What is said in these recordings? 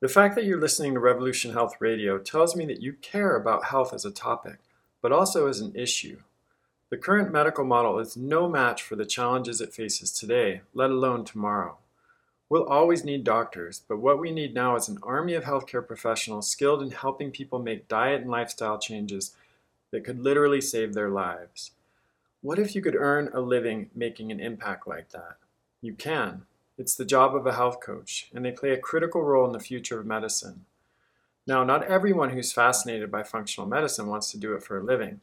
The fact that you're listening to Revolution Health Radio tells me that you care about health as a topic, but also as an issue. The current medical model is no match for the challenges it faces today, let alone tomorrow. We'll always need doctors, but what we need now is an army of healthcare professionals skilled in helping people make diet and lifestyle changes that could literally save their lives. What if you could earn a living making an impact like that? You can. It's the job of a health coach, and they play a critical role in the future of medicine. Now, not everyone who's fascinated by functional medicine wants to do it for a living,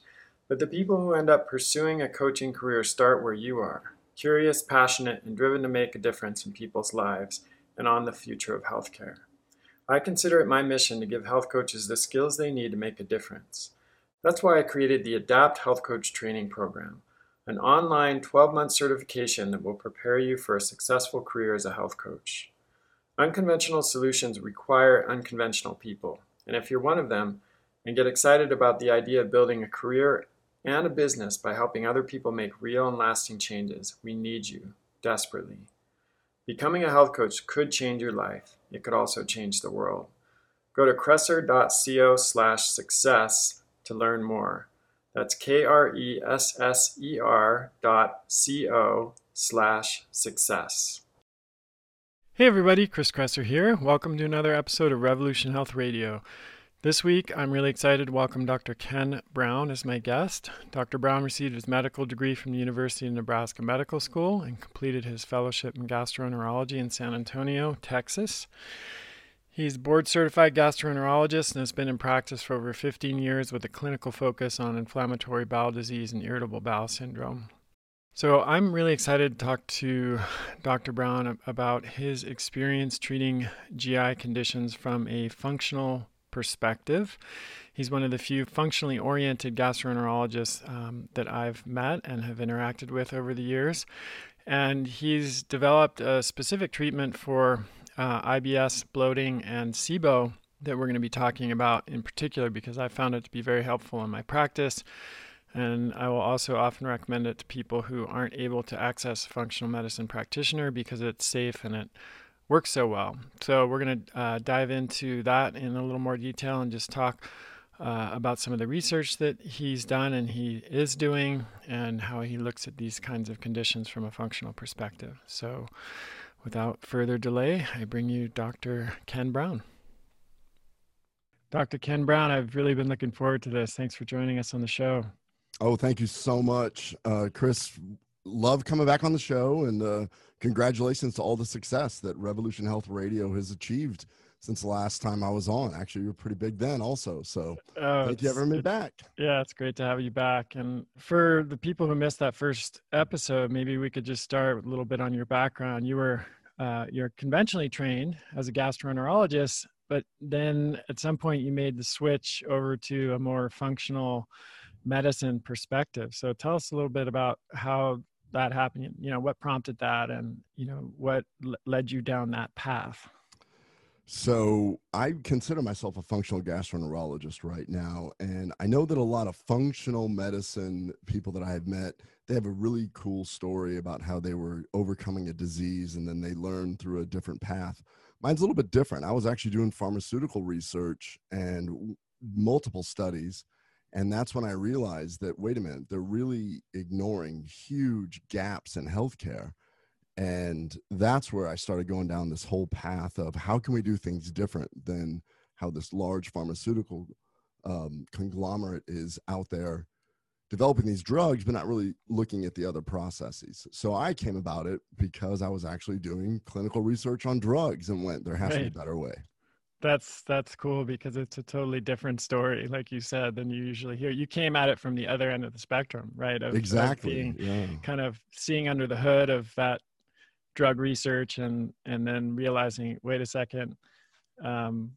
but the people who end up pursuing a coaching career start where you are curious, passionate, and driven to make a difference in people's lives and on the future of healthcare. I consider it my mission to give health coaches the skills they need to make a difference. That's why I created the ADAPT Health Coach Training Program, an online 12 month certification that will prepare you for a successful career as a health coach. Unconventional solutions require unconventional people, and if you're one of them and get excited about the idea of building a career and a business by helping other people make real and lasting changes, we need you desperately. Becoming a health coach could change your life. It could also change the world. Go to kresser.co slash success to learn more. That's K-R-E-S-S-E-R dot C-O slash success. Hey everybody, Chris Kresser here. Welcome to another episode of Revolution Health Radio. This week, I'm really excited to welcome Dr. Ken Brown as my guest. Dr. Brown received his medical degree from the University of Nebraska Medical School and completed his fellowship in gastroenterology in San Antonio, Texas. He's board certified gastroenterologist and has been in practice for over 15 years with a clinical focus on inflammatory bowel disease and irritable bowel syndrome. So, I'm really excited to talk to Dr. Brown about his experience treating GI conditions from a functional perspective. He's one of the few functionally oriented gastroenterologists um, that I've met and have interacted with over the years. And he's developed a specific treatment for uh, IBS, bloating, and SIBO that we're going to be talking about in particular because I found it to be very helpful in my practice. And I will also often recommend it to people who aren't able to access a functional medicine practitioner because it's safe and it works so well. So we're going to uh, dive into that in a little more detail and just talk uh, about some of the research that he's done and he is doing and how he looks at these kinds of conditions from a functional perspective. So without further delay, I bring you Dr. Ken Brown. Dr. Ken Brown, I've really been looking forward to this. Thanks for joining us on the show. Oh, thank you so much, uh, Chris. Love coming back on the show and uh, congratulations to all the success that Revolution Health Radio has achieved since the last time I was on. Actually, you were pretty big then, also. So oh, thank you ever me back. Yeah, it's great to have you back. And for the people who missed that first episode, maybe we could just start with a little bit on your background. You were uh, you're conventionally trained as a gastroenterologist, but then at some point you made the switch over to a more functional medicine perspective. So tell us a little bit about how that happened you know what prompted that and you know what l- led you down that path so i consider myself a functional gastroenterologist right now and i know that a lot of functional medicine people that i have met they have a really cool story about how they were overcoming a disease and then they learned through a different path mine's a little bit different i was actually doing pharmaceutical research and multiple studies and that's when I realized that, wait a minute, they're really ignoring huge gaps in healthcare. And that's where I started going down this whole path of how can we do things different than how this large pharmaceutical um, conglomerate is out there developing these drugs, but not really looking at the other processes. So I came about it because I was actually doing clinical research on drugs and went, there has right. to be a better way that's that's cool because it's a totally different story like you said than you usually hear you came at it from the other end of the spectrum right of, exactly of yeah. kind of seeing under the hood of that drug research and and then realizing wait a second um,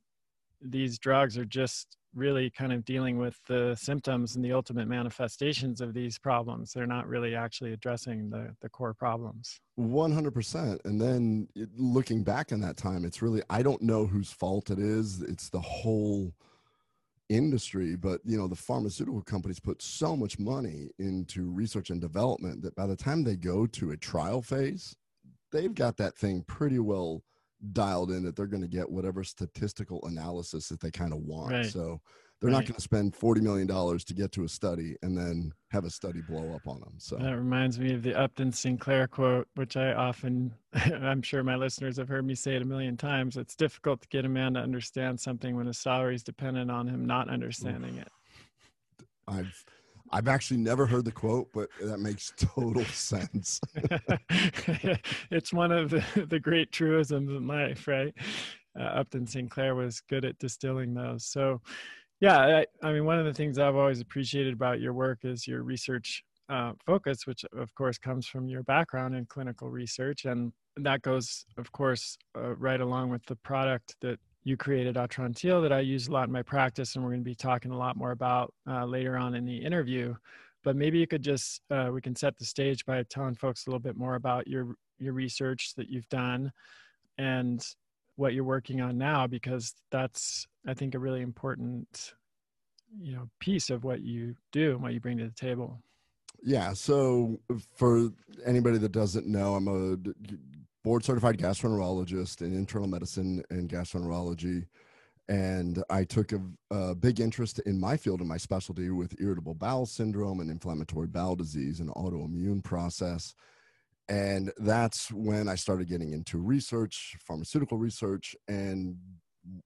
these drugs are just really kind of dealing with the symptoms and the ultimate manifestations of these problems. They're not really actually addressing the, the core problems. 100%. And then looking back in that time, it's really, I don't know whose fault it is. It's the whole industry, but you know, the pharmaceutical companies put so much money into research and development that by the time they go to a trial phase, they've got that thing pretty well dialed in that they're going to get whatever statistical analysis that they kind of want. Right. So they're not going to spend $40 million to get to a study and then have a study blow up on them. So that reminds me of the Upton Sinclair quote, which I often, I'm sure my listeners have heard me say it a million times. It's difficult to get a man to understand something when his salary is dependent on him not understanding it. I've, I've actually never heard the quote, but that makes total sense. it's one of the, the great truisms in life, right? Uh, Upton Sinclair was good at distilling those. So, yeah, I, I, mean, one of the things I've always appreciated about your work is your research uh, focus, which of course comes from your background in clinical research. And that goes, of course, uh, right along with the product that you created Atrantil that I use a lot in my practice, and we're going to be talking a lot more about uh, later on in the interview. But maybe you could just uh, we can set the stage by telling folks a little bit more about your your research that you've done and what you're working on now, because that's I think a really important you know piece of what you do and what you bring to the table. Yeah. So for anybody that doesn't know, I'm a board certified gastroenterologist in internal medicine and gastroenterology. And I took a, a, big interest in my field and my specialty with irritable bowel syndrome and inflammatory bowel disease and autoimmune process. And that's when I started getting into research, pharmaceutical research, and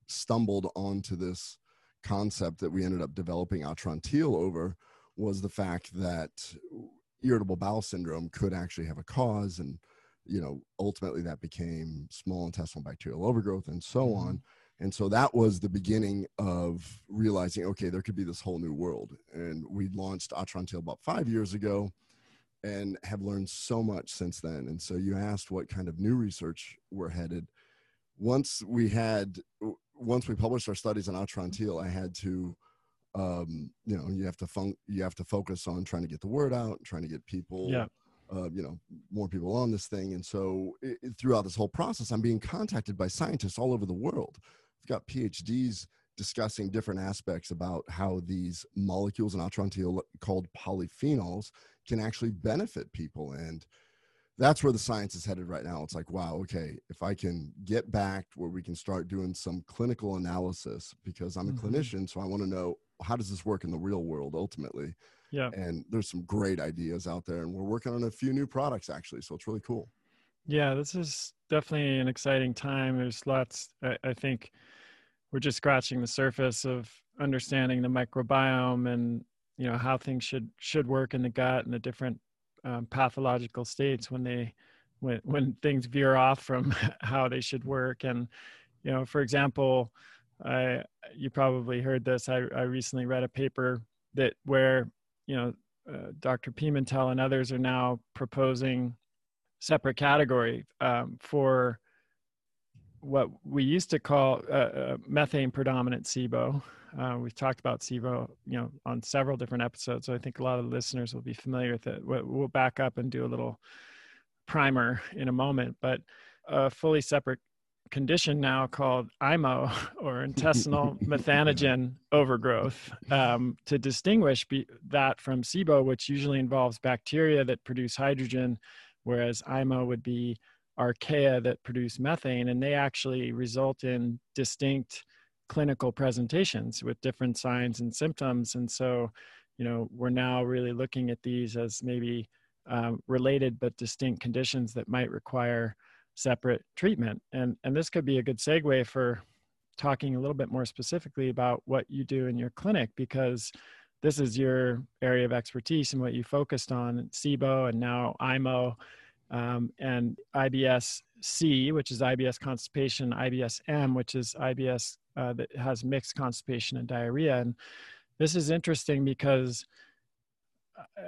stumbled onto this concept that we ended up developing Atrantil over was the fact that irritable bowel syndrome could actually have a cause and you know, ultimately that became small intestinal bacterial overgrowth and so mm-hmm. on. And so that was the beginning of realizing, okay, there could be this whole new world. And we launched Atrantil about five years ago and have learned so much since then. And so you asked what kind of new research we're headed. Once we had, once we published our studies on Atrantil, I had to, um, you know, you have to fun- you have to focus on trying to get the word out, trying to get people yeah uh, you know more people on this thing. And so it, throughout this whole process i'm being contacted by scientists all over the world. I've got phds discussing different aspects about how these molecules in atrantil called polyphenols can actually benefit people. And that's where the science is headed right now. It's like wow okay if i can get back where we can start doing some clinical analysis because i'm a mm-hmm. clinician so i want to know how does this work in the real world ultimately yeah. And there's some great ideas out there, and we're working on a few new products actually. So it's really cool. Yeah, this is definitely an exciting time. There's lots, I, I think we're just scratching the surface of understanding the microbiome and you know how things should should work in the gut and the different um, pathological states when they when when things veer off from how they should work and you know for example i you probably heard this i, I recently read a paper that where you know, uh, Dr. Pimentel and others are now proposing separate category um, for what we used to call uh, uh, methane predominant SIBO. Uh, we've talked about SIBO, you know, on several different episodes. So I think a lot of listeners will be familiar with it. We'll back up and do a little primer in a moment, but a fully separate condition now called IMO or intestinal methanogen overgrowth um, to distinguish be, that from SIBO, which usually involves bacteria that produce hydrogen, whereas IMO would be archaea that produce methane, and they actually result in distinct clinical presentations with different signs and symptoms. And so, you know, we're now really looking at these as maybe um, related but distinct conditions that might require separate treatment. And, and this could be a good segue for talking a little bit more specifically about what you do in your clinic because this is your area of expertise and what you focused on SIBO and now IMO um, and IBS-C, which is IBS constipation, IBS-M, which is IBS uh, that has mixed constipation and diarrhea. And this is interesting because,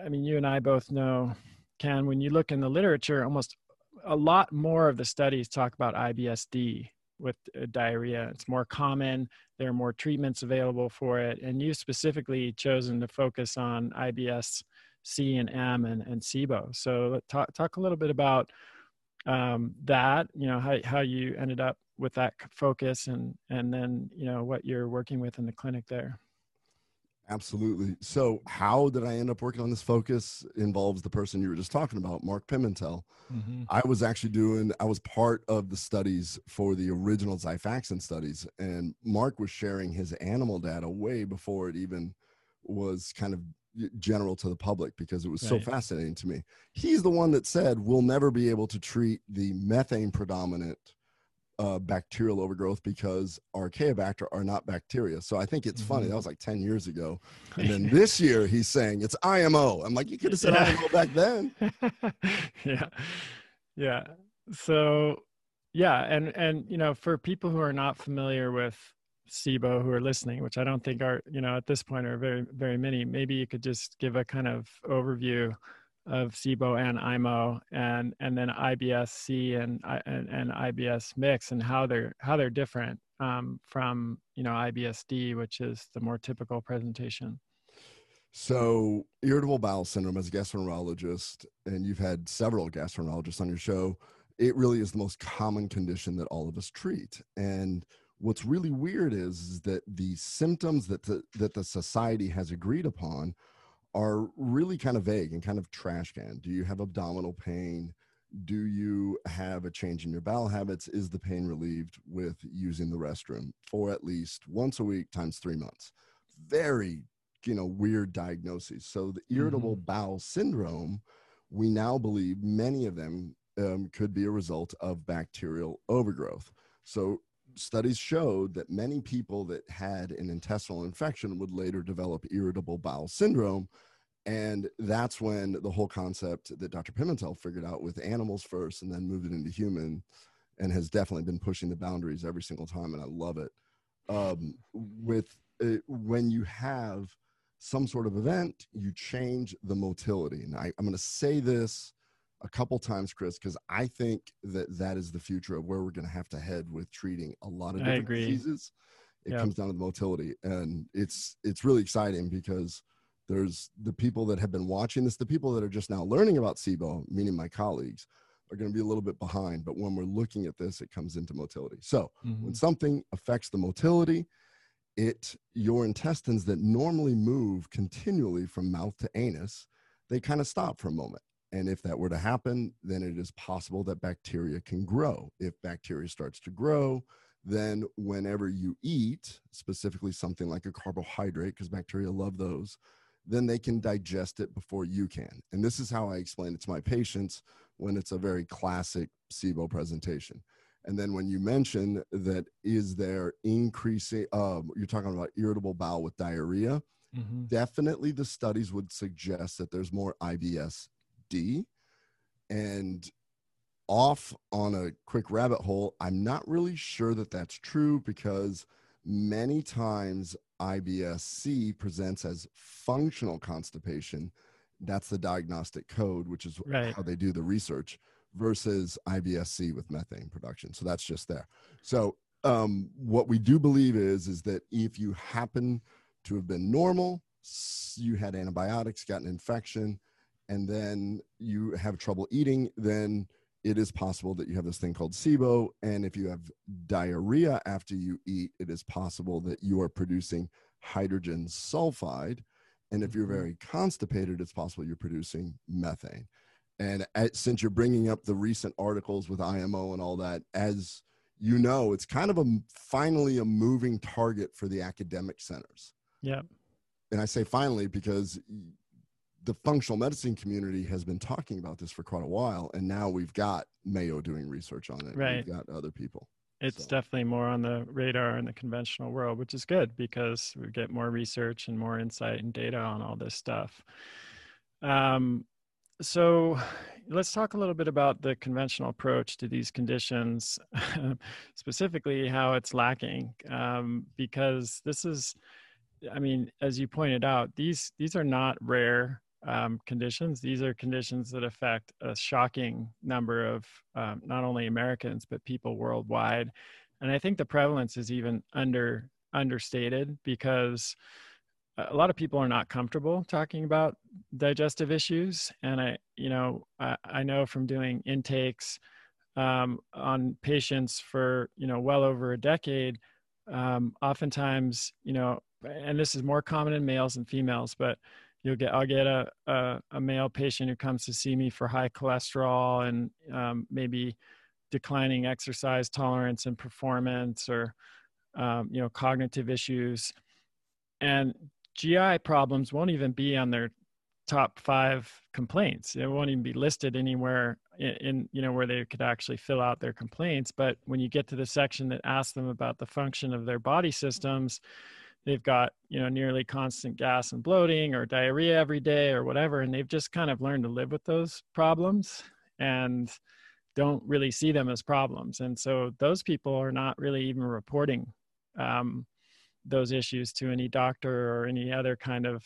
I mean, you and I both know, Ken, when you look in the literature, almost a lot more of the studies talk about IBSD with uh, diarrhea. It's more common. There are more treatments available for it. And you've specifically chosen to focus on IBS C and M and, and SIBO. So talk, talk a little bit about um, that, you know, how, how you ended up with that focus and, and then, you know, what you're working with in the clinic there. Absolutely. So, how did I end up working on this focus? Involves the person you were just talking about, Mark Pimentel. Mm-hmm. I was actually doing, I was part of the studies for the original Xifaxan studies, and Mark was sharing his animal data way before it even was kind of general to the public because it was right. so fascinating to me. He's the one that said we'll never be able to treat the methane predominant uh, bacterial overgrowth because Archaeobacter are not bacteria. So I think it's mm-hmm. funny. That was like 10 years ago. And then this year he's saying it's IMO. I'm like, you could have said yeah. IMO back then. yeah. Yeah. So yeah. And, and, you know, for people who are not familiar with SIBO who are listening, which I don't think are, you know, at this point are very, very many, maybe you could just give a kind of overview of SIBO and IMO and and then IBS-C and, and and IBS mix and how they're how they're different um, from you know IBS-D, which is the more typical presentation. So irritable bowel syndrome, as a gastroenterologist, and you've had several gastroenterologists on your show, it really is the most common condition that all of us treat. And what's really weird is, is that the symptoms that the, that the society has agreed upon are really kind of vague and kind of trash can. Do you have abdominal pain? Do you have a change in your bowel habits? Is the pain relieved with using the restroom for at least once a week times three months? Very, you know, weird diagnoses. So the irritable mm-hmm. bowel syndrome, we now believe many of them um, could be a result of bacterial overgrowth. So studies showed that many people that had an intestinal infection would later develop irritable bowel syndrome. And that's when the whole concept that Dr. Pimentel figured out with animals first and then moved it into human and has definitely been pushing the boundaries every single time. And I love it. Um, with uh, when you have some sort of event, you change the motility. And I, I'm going to say this a couple times, Chris, because I think that that is the future of where we're going to have to head with treating a lot of different diseases. It yep. comes down to the motility, and it's it's really exciting because there's the people that have been watching this, the people that are just now learning about SIBO, meaning my colleagues, are going to be a little bit behind. But when we're looking at this, it comes into motility. So mm-hmm. when something affects the motility, it your intestines that normally move continually from mouth to anus, they kind of stop for a moment and if that were to happen, then it is possible that bacteria can grow. If bacteria starts to grow, then whenever you eat, specifically something like a carbohydrate, because bacteria love those, then they can digest it before you can. And this is how I explain it to my patients when it's a very classic SIBO presentation. And then when you mention that, is there increasing, um, you're talking about irritable bowel with diarrhea, mm-hmm. definitely the studies would suggest that there's more IBS D. And off on a quick rabbit hole, I'm not really sure that that's true because many times IBS-C presents as functional constipation. That's the diagnostic code, which is right. how they do the research, versus IBS-C with methane production. So that's just there. So um, what we do believe is is that if you happen to have been normal, you had antibiotics, got an infection, and then you have trouble eating, then it is possible that you have this thing called SIBO. And if you have diarrhea after you eat, it is possible that you are producing hydrogen sulfide. And if you're mm-hmm. very constipated, it's possible you're producing methane. And at, since you're bringing up the recent articles with IMO and all that, as you know, it's kind of a finally a moving target for the academic centers. Yeah. And I say finally because the functional medicine community has been talking about this for quite a while, and now we've got Mayo doing research on it. Right. We've got other people. It's so. definitely more on the radar in the conventional world, which is good because we get more research and more insight and data on all this stuff. Um, so let's talk a little bit about the conventional approach to these conditions, specifically how it's lacking, um, because this is, I mean, as you pointed out, these these are not rare um, conditions. These are conditions that affect a shocking number of um, not only Americans but people worldwide, and I think the prevalence is even under understated because a lot of people are not comfortable talking about digestive issues, and I, you know, I, I know from doing intakes um, on patients for you know well over a decade. Um, oftentimes, you know, and this is more common in males and females, but you'll get I'll get a a, a male patient who comes to see me for high cholesterol and um, maybe declining exercise tolerance and performance or um, you know cognitive issues. And gi problems won't even be on their top five complaints. It won't even be listed anywhere in, in, you know where they could actually fill out their complaints. But when you get to the section that asks them about the function of their body systems they've got you know nearly constant gas and bloating or diarrhea every day or whatever and they've just kind of learned to live with those problems and don't really see them as problems. And so those people are not really even reporting um, those issues to any doctor or any other kind of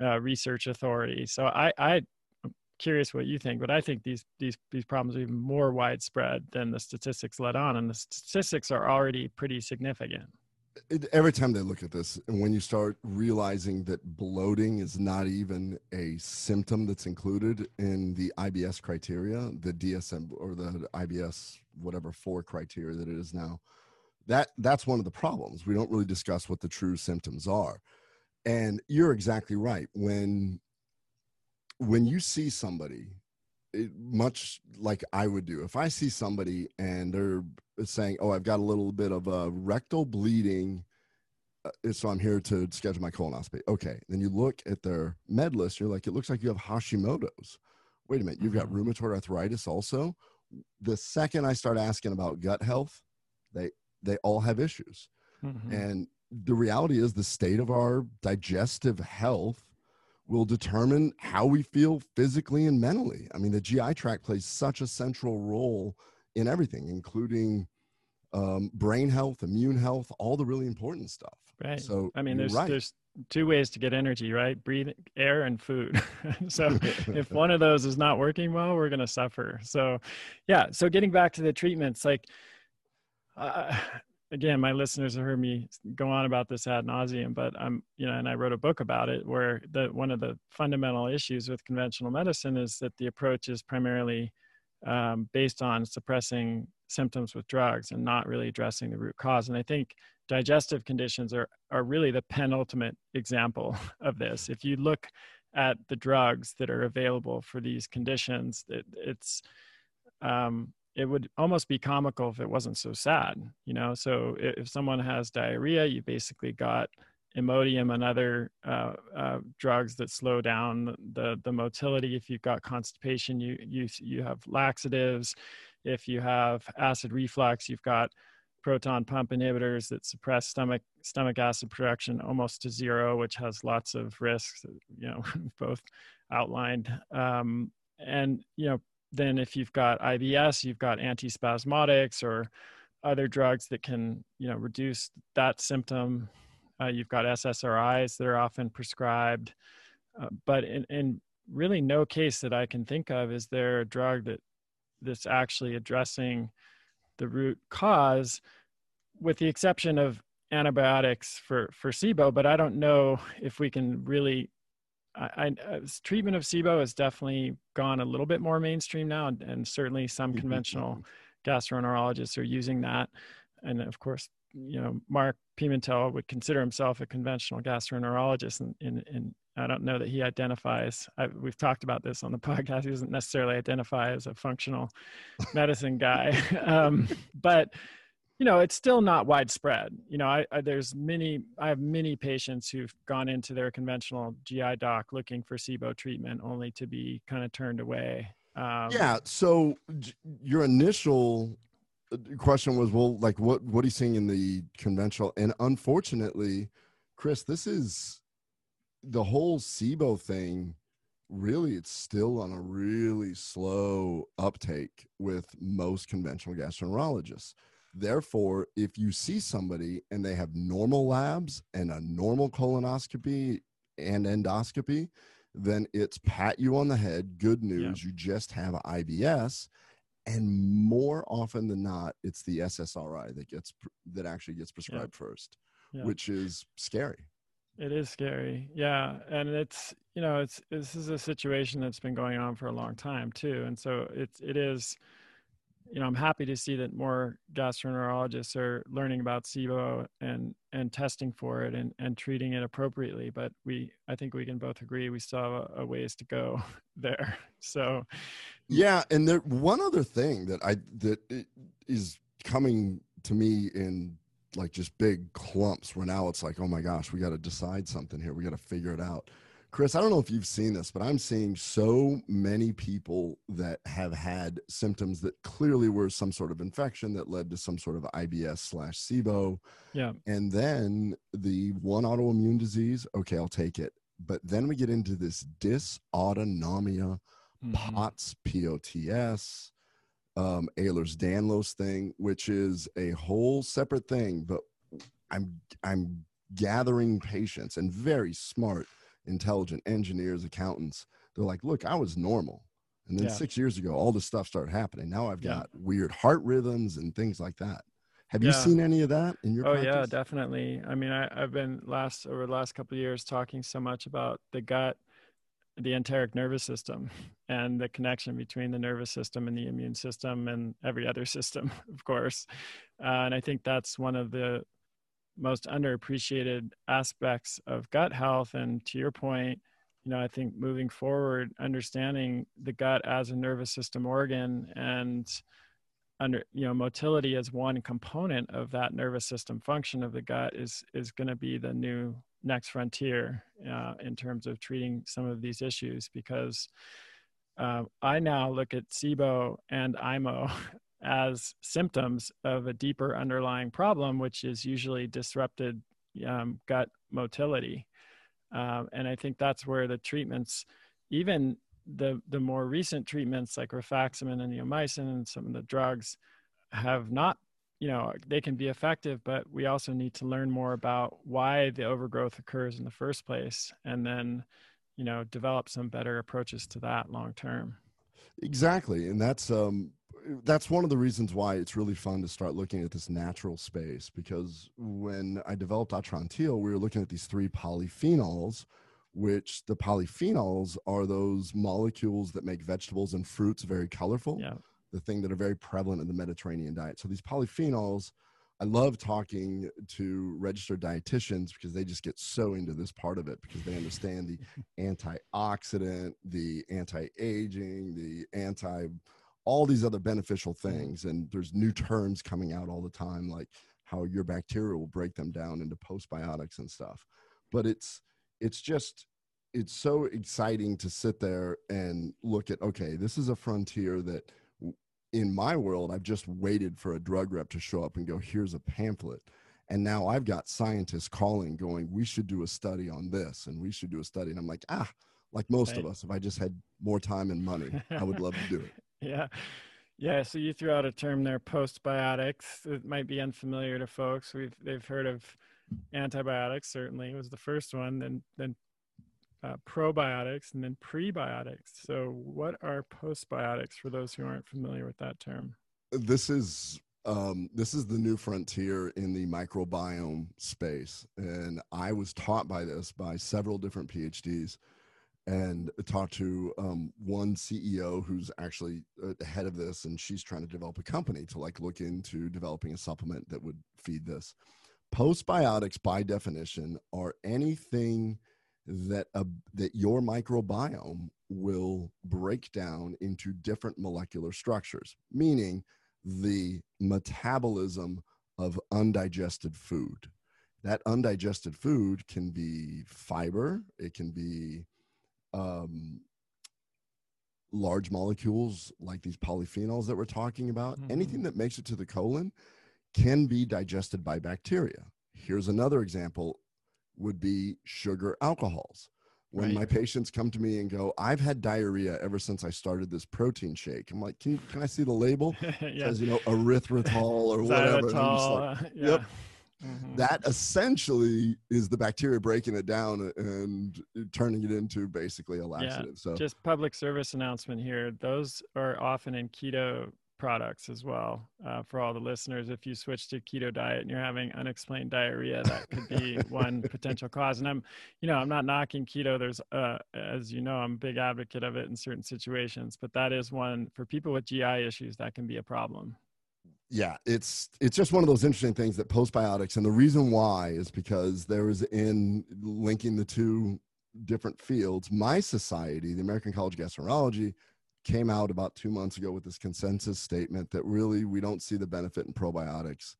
uh, research authority. So i i am curious what you think but i think these these these problems are even more widespread than the statistics let on and the statistics are already pretty significant it, every time they look at this and when you start realizing that bloating is not even a symptom that's included in the ibs criteria the dsm or the ibs whatever four criteria that it is now that that's one of the problems. We don't really discuss what the true symptoms are. And you're exactly right. When when you see somebody it, much like I would do. If I see somebody and they're saying, "Oh, I've got a little bit of a rectal bleeding," uh, so I'm here to schedule my colonoscopy. Okay, then you look at their med list. You're like, it looks like you have Hashimoto's. Wait a minute, you've got rheumatoid arthritis also. The second I start asking about gut health, they they all have issues, mm-hmm. and the reality is the state of our digestive health will determine how we feel physically and mentally. I mean, the GI tract plays such a central role in everything, including um, brain health, immune health, all the really important stuff. Right. So I mean, there's right. there's two ways to get energy, right? Breathe air and food. so if one of those is not working well, we're going to suffer. So yeah. So getting back to the treatments, like uh, again, my listeners have heard me go on about this ad nauseum, but I'm, you know, and I wrote a book about it where the one of the fundamental issues with conventional medicine is that the approach is primarily um, based on suppressing symptoms with drugs and not really addressing the root cause. And I think digestive conditions are are really the penultimate example of this. If you look at the drugs that are available for these conditions, it, it's um, it would almost be comical if it wasn't so sad, you know. So if someone has diarrhea, you basically got Imodium and other uh, uh, drugs that slow down the the motility. If you've got constipation, you you you have laxatives. If you have acid reflux, you've got proton pump inhibitors that suppress stomach stomach acid production almost to zero, which has lots of risks. You know, both outlined. Um, and you know, then if you've got IBS, you've got antispasmodics or other drugs that can, you know, reduce that symptom. Uh, you've got SSRIs that are often prescribed, uh, but in, in really no case that I can think of is there a drug that that's actually addressing the root cause, with the exception of antibiotics for for SIBO. But I don't know if we can really I, I, uh, treatment of SIBO has definitely gone a little bit more mainstream now, and, and certainly some mm-hmm, conventional mm-hmm. gastroenterologists are using that. And of course, you know, Mark Pimentel would consider himself a conventional gastroenterologist, and, and, and I don't know that he identifies. I, we've talked about this on the podcast. He doesn't necessarily identify as a functional medicine guy, um, but you know it's still not widespread. You know I, I, there's many i have many patients who've gone into their conventional gi doc looking for sibo treatment only to be kind of turned away. Um, yeah so your initial uh, question was well like what what are you seeing in the conventional? And unfortunately chris this is the whole sibo thing really it's still on a really slow uptake with most conventional gastroenterologists Therefore, if you see somebody and they have normal labs and a normal colonoscopy and endoscopy, then it's pat you on the head. Good news, yeah. you just have IBS. And more often than not, it's the SSRI that gets that actually gets prescribed yeah. first, yeah. which is scary. It is scary, yeah, and it's you know it's this is a situation that's been going on for a long time too, and so it's it is you know, I'm happy to see that more gastroenterologists are learning about SIBO and and testing for it and and treating it appropriately. But we, I think we can both agree we still have a, a ways to go there. So, mm. yeah, and there one other thing that I that is coming to me in like just big clumps where now it's like, oh my gosh, we got to decide something here. We got to figure it out. Chris, I don't know if you've seen this, but I'm seeing so many people that have had symptoms that clearly were some sort of infection that led to some sort of IBS slash SIBO. Yeah. And then the one autoimmune disease, okay, I'll take it. But then we get into this dysautonomia, mm-hmm. POTS, POTS, um, Ehlers-Danlos thing, which is a whole separate thing. But I'm I'm gathering patients and very smart – intelligent engineers, accountants. They're like, look, I was normal. And then yeah. six years ago, all this stuff started happening. Now I've got yeah. weird heart rhythms and things like that. Have you seen any of that in your? Oh practice? yeah, definitely. I mean, I, have been last over the last couple of years talking so much about the gut, the enteric nervous system, and the connection between the nervous system and the immune system and every other system, of course. Uh, and I think that's one of the most underappreciated aspects of gut health. And to your point, you know, I think moving forward, understanding the gut as a nervous system organ and under you know motility as one component of that nervous system function of the gut is is going to be the new next frontier uh, in terms of treating some of these issues because uh, I now look at SIBO and IMO as symptoms of a deeper underlying problem, which is usually disrupted um, gut motility. Um, and I think that's where the treatments, even the the more recent treatments like rifaximin and neomycin and some of the drugs, have not, you know, they can be effective, but we also need to learn more about why the overgrowth occurs in the first place, and then, you know, develop some better approaches to that long term. Exactly, and that's um, that's one of the reasons why it's really fun to start looking at this natural space because when I developed Atrantil, we were looking at these three polyphenols, which the polyphenols are those molecules that make vegetables and fruits very colorful. Yeah. The thing that are very prevalent in the Mediterranean diet. So these polyphenols, I love talking to registered dietitians because they just get so into this part of it because they understand the antioxidant, the anti-aging, the anti all these other beneficial things and there's new terms coming out all the time like how your bacteria will break them down into postbiotics and stuff. But it's it's just it's so exciting to sit there and look at okay this is a frontier that in my world i've just waited for a drug rep to show up and go here's a pamphlet. And now i've got scientists calling going we should do a study on this and we should do a study. And i'm like ah like most right. of us if i just had more time and money i would love to do it yeah. Yeah, so you threw out a term there, postbiotics. It might be unfamiliar to folks. We've they've heard of antibiotics. Certainly, it was the first one. Then then uh, probiotics, and then prebiotics. So, what are postbiotics for those who aren't familiar with that term? This is um, this is the new frontier in the microbiome space, and I was taught by this by several different PhDs and talked to um, one CEO who's actually uh, the head of this, and she's trying to develop a company to like look into developing a supplement that would feed this. Postbiotics, by definition, are anything that uh, that your microbiome will break down into different molecular structures, meaning the metabolism of undigested food. That undigested food can be fiber, it can be um, large molecules like these polyphenols that we're talking about, mm-hmm. anything that makes it to the colon can be digested by bacteria. Here's another example would be sugar alcohols. When right. my patients come to me and go, I've had diarrhea ever since I started this protein shake. I'm like, can, can I see the label? yeah. It says, you know, erythritol or whatever. Like, yeah. Mm-hmm. That essentially is the bacteria breaking it down and turning it into basically a laxative. Yeah, so just public service announcement here. Those are often in keto products as well. Uh, for all the listeners, if you switch to keto diet and you're having unexplained diarrhea, that could be one potential cause. And I'm, you know, I'm not knocking keto. There's, uh, as you know, I'm a big advocate of it in certain situations, but that is one for people with GI issues that can be a problem. Yeah, it's it's just one of those interesting things that postbiotics, and the reason why is because there is in linking the two different fields. My society, the American College of Gastroenterology, came out about two months ago with this consensus statement that really we don't see the benefit in probiotics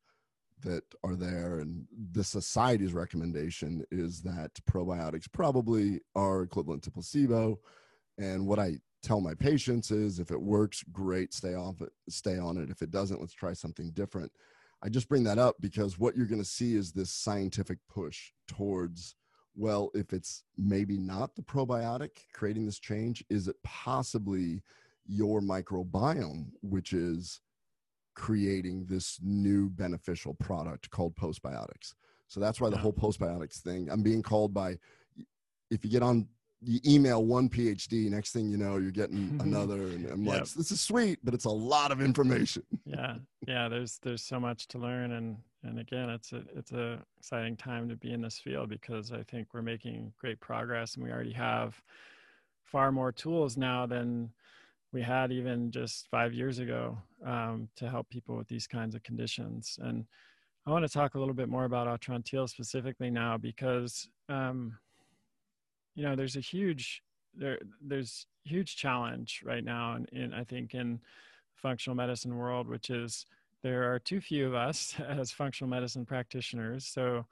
that are there. And the society's recommendation is that probiotics probably are equivalent to placebo. And what I tell my patients is if it works, great, stay off it, stay on it. If it doesn't, let's try something different. I just bring that up because what you're going to see is this scientific push towards well, if it's maybe not the probiotic creating this change, is it possibly your microbiome, which is creating this new beneficial product called postbiotics? So that's why the whole postbiotics thing, I'm being called by, if you get on you email one PhD, next thing you know, you're getting another, and I'm yep. like, this is sweet, but it's a lot of information. yeah, yeah. There's there's so much to learn, and and again, it's a it's a exciting time to be in this field because I think we're making great progress, and we already have far more tools now than we had even just five years ago um, to help people with these kinds of conditions. And I want to talk a little bit more about Atrantil specifically now because. Um, you know there's a huge there there's huge challenge right now in, in i think in functional medicine world which is there are too few of us as functional medicine practitioners. So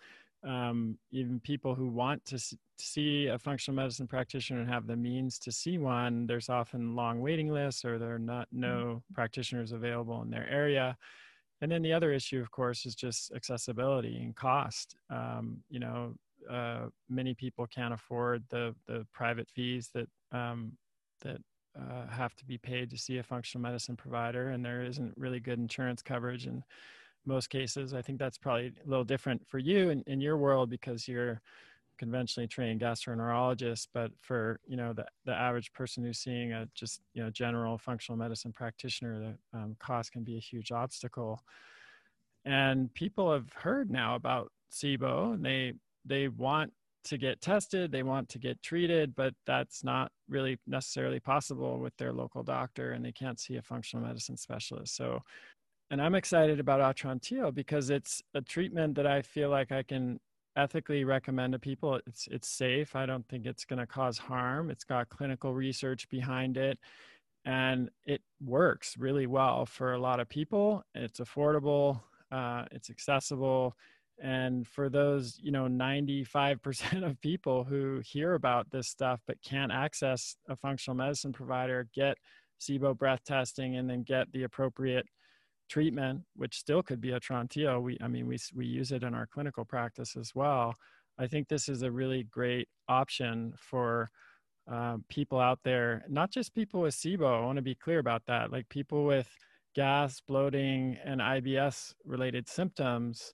um, even people who want to see a functional medicine practitioner and have the means to see one there's often long waiting lists or there are not no mm-hmm. practitioners available in their area. And then the other issue of course is just accessibility and cost. Um, you know uh, many people can't afford the the private fees that um, that uh, have to be paid to see a functional medicine provider, and there isn't really good insurance coverage in most cases. I think that's probably a little different for you in, in your world because you're conventionally trained gastroenterologist, but for you know the, the average person who's seeing a just you know general functional medicine practitioner, the um, cost can be a huge obstacle. And people have heard now about SIBO, and they they want to get tested, they want to get treated, but that's not really necessarily possible with their local doctor and they can't see a functional medicine specialist. So, and I'm excited about Atrantil because it's a treatment that I feel like I can ethically recommend to people. It's it's safe. I don't think it's going to cause harm. It's got clinical research behind it and it works really well for a lot of people. It's affordable, uh, it's accessible, and for those you know 95% of people who hear about this stuff but can't access a functional medicine provider get sibo breath testing and then get the appropriate treatment which still could be Atrantil we i mean we, we use it in our clinical practice as well i think this is a really great option for uh, people out there not just people with sibo i want to be clear about that like people with gas bloating and ibs related symptoms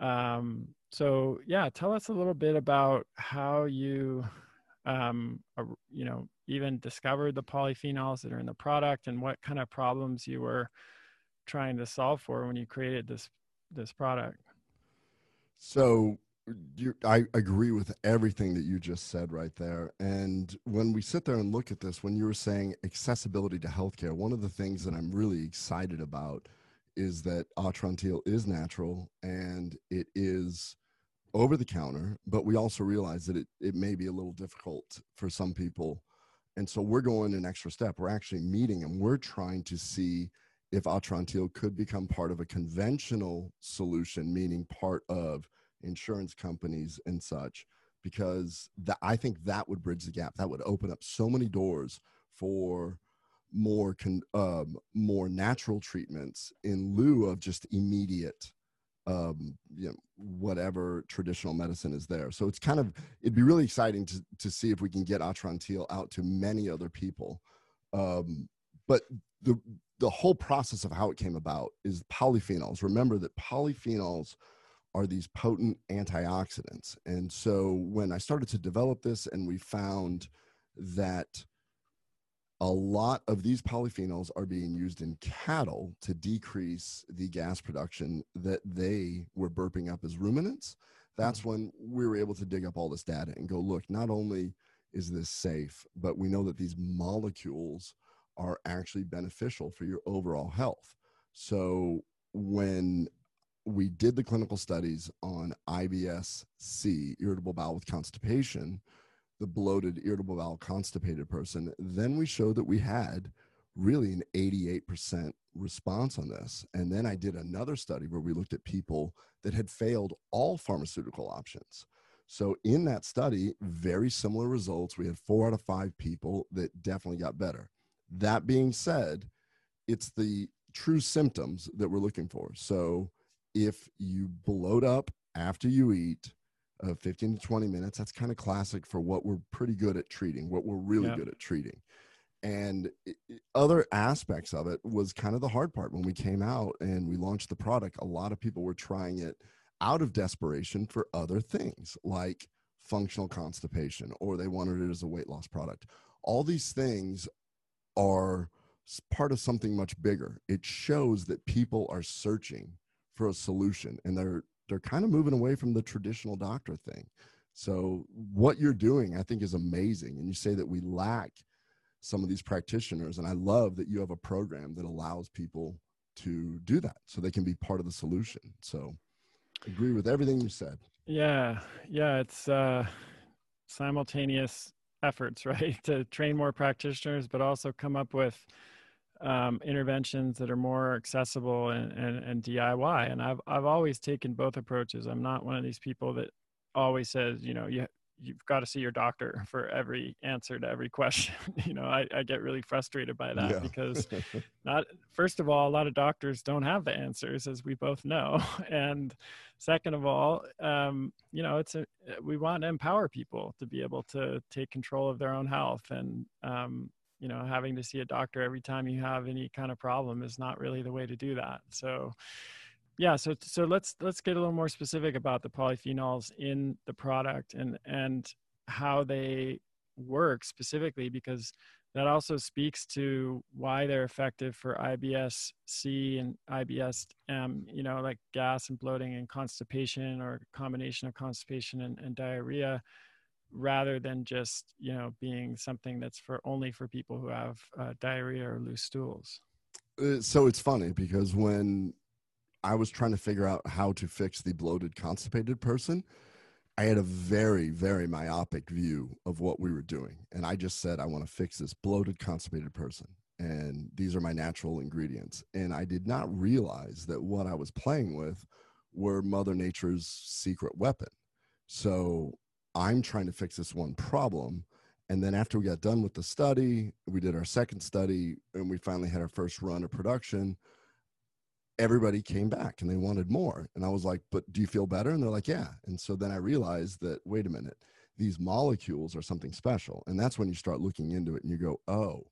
um, so yeah, tell us a little bit about how you, um, you know, even discovered the polyphenols that are in the product and what kind of problems you were trying to solve for when you created this this product. So you, I agree with everything that you just said right there. And when we sit there and look at this, when you were saying accessibility to healthcare, one of the things that I'm really excited about is that Atrantil is natural and it is over the counter, but we also realize that it, it may be a little difficult for some people. And so we're going an extra step. We're actually meeting and we're trying to see if Atrantil could become part of a conventional solution, meaning part of insurance companies and such, because that, I think that would bridge the gap. That would open up so many doors for more con, um, more natural treatments in lieu of just immediate um, you know, whatever traditional medicine is there. So it's kind of it'd be really exciting to to see if we can get Atrantil out to many other people. Um, but the the whole process of how it came about is polyphenols. Remember that polyphenols are these potent antioxidants, and so when I started to develop this, and we found that a lot of these polyphenols are being used in cattle to decrease the gas production that they were burping up as ruminants. That's mm-hmm. when we were able to dig up all this data and go, look, not only is this safe, but we know that these molecules are actually beneficial for your overall health. So when we did the clinical studies on IBS-C, irritable bowel with constipation, the bloated, irritable bowel, constipated person, then we showed that we had really an 88% response on this. And then I did another study where we looked at people that had failed all pharmaceutical options. So in that study, very similar results. We had four out of five people that definitely got better. That being said, it's the true symptoms that we're looking for. So if you bloat up after you eat, uh, 15 to 20 minutes, that's kind of classic for what we're pretty good at treating, what we're really good at treating. And it, other aspects of it was kind of the hard part when we came out and we launched the product. A lot of people were trying it out of desperation for other things like functional constipation, or they wanted it as a weight loss product. All these things are part of something much bigger. It shows that people are searching for a solution and they're they're kind of moving away from the traditional doctor thing. So what you're doing I think is amazing and you say that we lack some of these practitioners and I love that you have a program that allows people to do that so they can be part of the solution. So agree with everything you said. Yeah. Yeah, it's uh simultaneous efforts, right? To train more practitioners, but also come up with um, interventions that are more accessible and, and, and DIY. And I've, I've always taken both approaches. I'm not one of these people that always says, you know, you, you've got to see your doctor for every answer to every question. you know, I, I get really frustrated by that yeah. because not first of all, a lot of doctors don't have the answers, as we both know, and second of all, um, you know, it's a we want to empower people to be able to take control of their own health, and um, you know, having to see a doctor every time you have any kind of problem is not really the way to do that. So yeah so so let's let's get a little more specific about the polyphenols in the product and and how they work specifically because that also speaks to why they're effective for IBS-C and IBS-M, you know, like gas and bloating and constipation or combination of constipation and, and diarrhea, rather than just, you know, being something that's for only for people who have uh, diarrhea or loose stools. Uh, so it's funny because when I was trying to figure out how to fix the bloated, constipated person, I had a very, very myopic view of what we were doing. And I just said, I want to fix this bloated, constipated person. And these are my natural ingredients. And I did not realize that what I was playing with were Mother Nature's secret weapon. So I'm trying to fix this one problem. And then after we got done with the study, we did our second study and we finally had our first run of production everybody came back and they wanted more. And I was like, but do you feel better? And they're like, yeah. And so then I realized that, wait a minute, these molecules are something special. And that's when you start looking into it and you go, oh,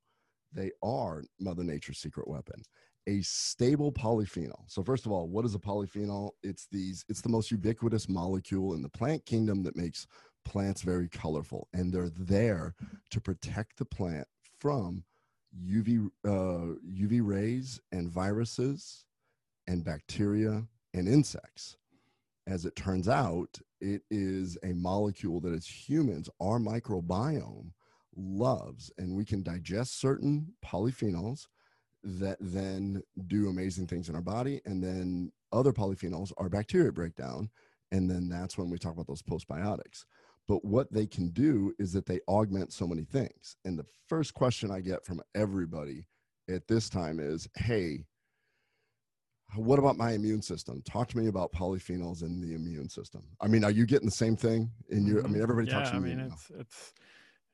they are Mother Nature's secret weapon. A stable polyphenol. So first of all, what is a polyphenol? It's these, it's the most ubiquitous molecule in the plant kingdom that makes plants very colorful. And they're there to protect the plant from UV uh, UV rays and viruses and bacteria and insects. As it turns out, it is a molecule that as humans, our microbiome loves, and we can digest certain polyphenols that then do amazing things in our body. And then other polyphenols are bacteria breakdown. And then that's when we talk about those postbiotics. But what they can do is that they augment so many things. And the first question I get from everybody at this time is, hey, what about my immune system? Talk to me about polyphenols in the immune system. I mean, are you getting the same thing in your? I mean, mm-hmm. everybody yeah, talks. I mean, it's now. it's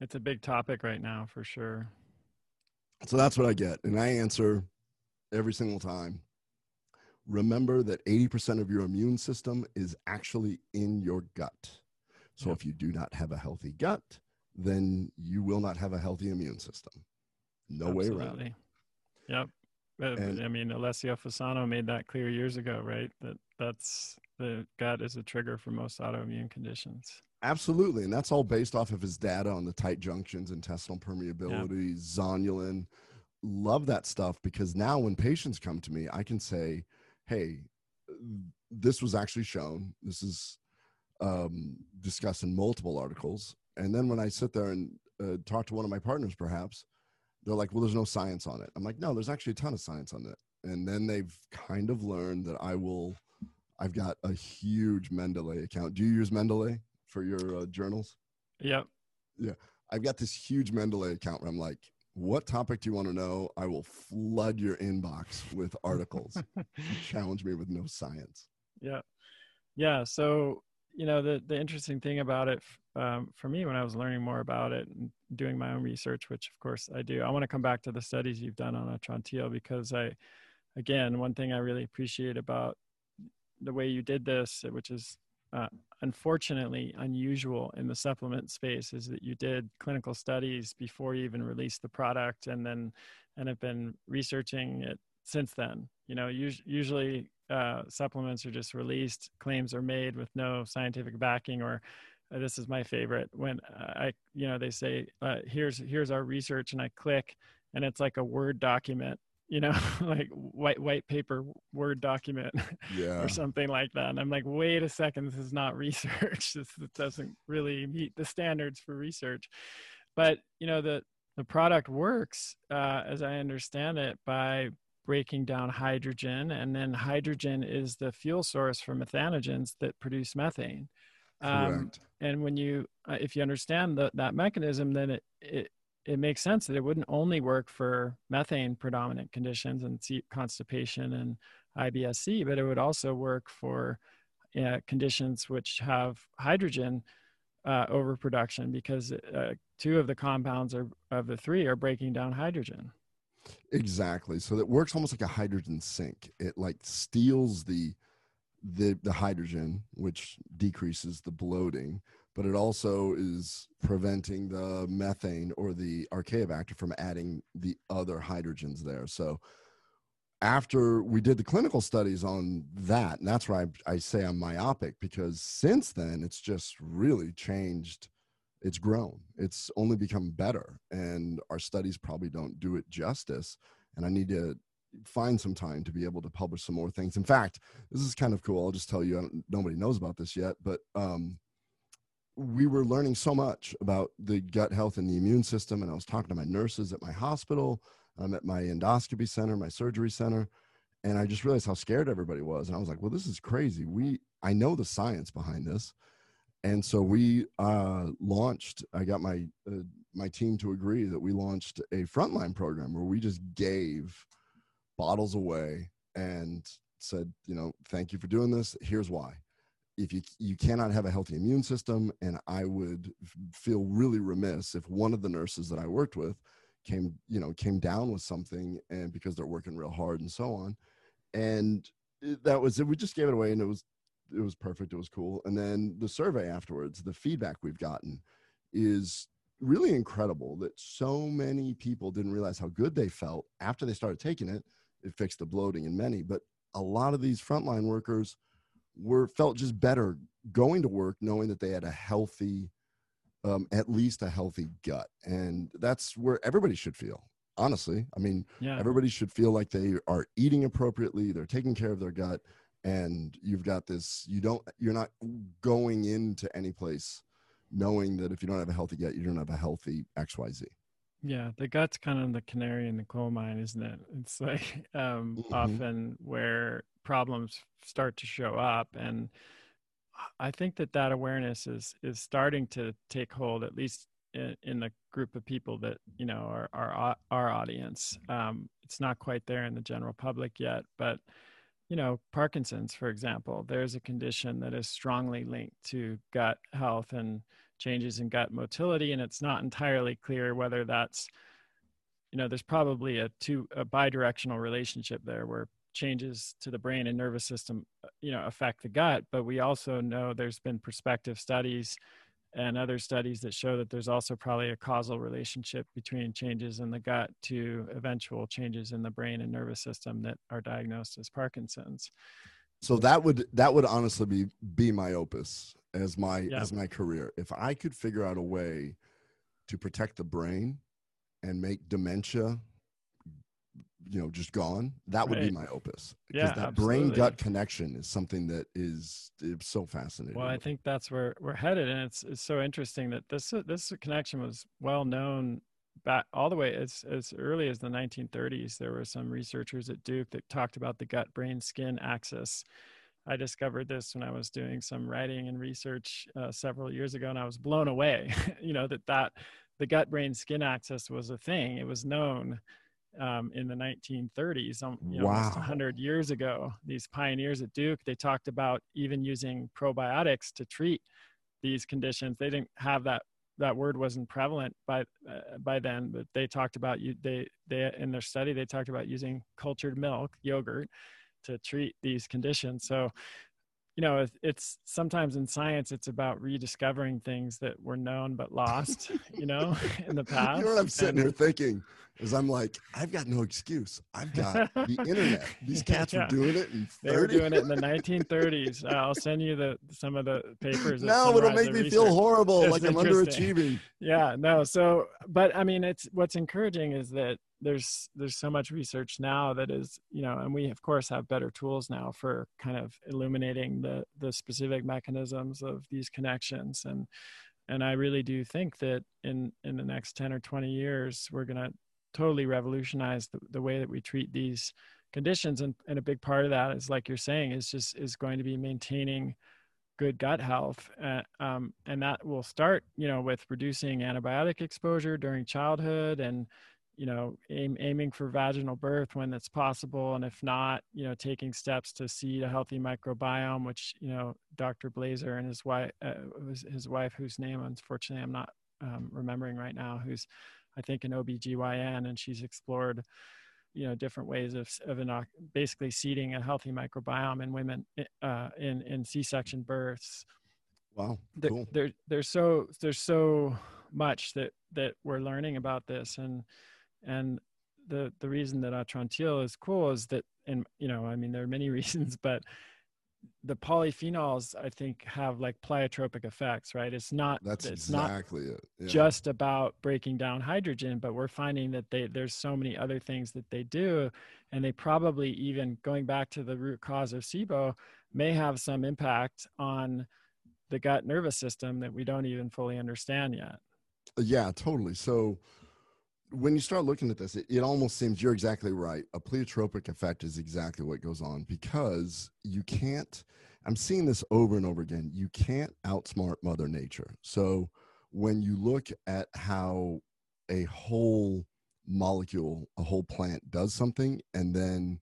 it's a big topic right now for sure. So that's what I get, and I answer every single time. Remember that 80% of your immune system is actually in your gut. So yep. if you do not have a healthy gut, then you will not have a healthy immune system. No Absolutely. way around. Yep. Uh, and, I mean, Alessio Fasano made that clear years ago, right? That that's the gut is a trigger for most autoimmune conditions. Absolutely, and that's all based off of his data on the tight junctions, intestinal permeability, yeah. zonulin. Love that stuff because now when patients come to me, I can say, "Hey, this was actually shown. This is um, discussed in multiple articles." And then when I sit there and uh, talk to one of my partners, perhaps they're like, "Well, there's no science on it." I'm like, "No, there's actually a ton of science on it." And then they've kind of learned that I will. I've got a huge Mendeley account. Do you use Mendeley? for your uh, journals? Yeah. Yeah. I've got this huge Mendeley account where I'm like, what topic do you want to know? I will flood your inbox with articles. challenge me with no science. Yeah. Yeah. So, you know, the, the interesting thing about it um, for me when I was learning more about it and doing my own research, which of course I do, I want to come back to the studies you've done on Atrantil because I, again, one thing I really appreciate about the way you did this, which is uh, unfortunately unusual in the supplement space is that you did clinical studies before you even released the product and then and have been researching it since then. You know us- usually uh, supplements are just released claims are made with no scientific backing or uh, this is my favorite when i you know they say uh, here's here's our research and i click and it's like a word document you know, like white white paper word document yeah. or something like that. And I'm like, wait a second, this is not research. this, this doesn't really meet the standards for research. But you know, the the product works, uh, as I understand it, by breaking down hydrogen, and then hydrogen is the fuel source for methanogens that produce methane. Um, and when you, uh, if you understand the, that mechanism, then it, it it makes sense that it wouldn't only work for methane predominant conditions and constipation and IBS-C, but it would also work for uh, conditions which have hydrogen uh, overproduction because uh, two of the compounds are, of the three are breaking down hydrogen. Exactly. So that works almost like a hydrogen sink. It like steals the the the hydrogen, which decreases the bloating, but it also is preventing the methane or the archaeobacter from adding the other hydrogens there. So after we did the clinical studies on that, and that's why I, I say I'm myopic because since then it's just really changed. It's grown. It's only become better, and our studies probably don't do it justice. And I need to find some time to be able to publish some more things. In fact, this is kind of cool. I'll just tell you, nobody knows about this yet, but um, we were learning so much about the gut health and the immune system. And I was talking to my nurses at my hospital, i'm at my endoscopy center, my surgery center. And I just realized how scared everybody was. And I was like, well, this is crazy. We, I know the science behind this. And so we uh, launched, I got my, uh, my team to agree that we launched a frontline program where we just gave bottles away and said, you know, thank you for doing this. Here's why. If you you cannot have a healthy immune system and i would feel really remiss if one of the nurses that i worked with came you know came down with something and because they're working real hard and so on. And that was it. We just gave it away and it was it was perfect it was cool and then the survey afterwards the feedback we've gotten is really incredible that so many people didn't realize how good they felt after they started taking it it fixed the bloating in many but a lot of these frontline workers were felt just better going to work knowing that they had a healthy um, at least a healthy gut and that's where everybody should feel honestly i mean yeah. everybody should feel like they are eating appropriately they're taking care of their gut and you've got this you don't you're not going into any place knowing that if you don't have a healthy gut you don't have a healthy xyz yeah the gut's kind of the canary in the coal mine isn't it? It's like um, mm-hmm. often where problems start to show up and i think that that awareness is is starting to take hold at least in, in the group of people that you know are our our audience. Um, it's not quite there in the general public yet but you know parkinson's for example there's a condition that is strongly linked to gut health and changes in gut motility and it's not entirely clear whether that's you know there's probably a two a bidirectional relationship there where changes to the brain and nervous system you know affect the gut but we also know there's been prospective studies and other studies that show that there's also probably a causal relationship between changes in the gut to eventual changes in the brain and nervous system that are diagnosed as parkinson's so that would that would honestly be be my opus as my yeah. as my career. If I could figure out a way to protect the brain and make dementia you know just gone that would right. be my opus because yeah, that brain gut connection is something that is it's so fascinating well i think that's where we're headed and it's it's so interesting that this this connection was well known back all the way as as early as the 1930s there were some researchers at duke that talked about the gut brain skin axis. I discovered this when i was doing some writing and research uh, several years ago and i was blown away you know that that the gut brain skin axis was a thing. It was known um, in the 1930s, um, you know, wow. almost 100 years ago. These pioneers at Duke, they talked about even using probiotics to treat these conditions. They didn't have that that word wasn't prevalent by uh, by then, but they talked about you. They they in their study they talked about using cultured milk, yogurt, to treat these conditions. So you know it's sometimes in science it's about rediscovering things that were known but lost you know in the past you know what i'm sitting and, here thinking is i'm like i've got no excuse i've got the internet these cats yeah. were doing it in 30. they were doing it in the 1930s uh, i'll send you the some of the papers no it'll make me research. feel horrible it's like i'm underachieving yeah no so but i mean it's what's encouraging is that there's there's so much research now that is you know and we of course have better tools now for kind of illuminating the the specific mechanisms of these connections. And and i really do think that in in the next 10 or 20 years we're going to totally revolutionize the, the way that we treat these conditions. And, and a big part of that is like you're saying is just is going to be maintaining good gut health. Uh, um, and that will start you know with reducing antibiotic exposure during childhood and you know aim, aiming for vaginal birth when that's possible and if not you know taking steps to seed a healthy microbiome which you know dr Blaser and his wife uh, his wife whose name unfortunately i'm not um, remembering right now who's i think an obgyn and she's explored you know different ways of, of inoc- basically seeding a healthy microbiome in women uh, in in c-section births wow cool. there, there, there's so there's so much that that we're learning about this and and the the reason that Atrantil is cool is that, and you know, I mean, there are many reasons, but the polyphenols I think have like pleiotropic effects, right? It's not that's it's exactly not it. Yeah. Just about breaking down hydrogen, but we're finding that they there's so many other things that they do, and they probably even going back to the root cause of SIBO may have some impact on the gut nervous system that we don't even fully understand yet. Yeah, totally. So when you start looking at this, it, it, almost seems you're exactly right. A pleiotropic effect is exactly what goes on because you can't, I'm seeing this over and over again, you can't outsmart Mother Nature. So when you look at how a whole molecule, a whole plant does something, and then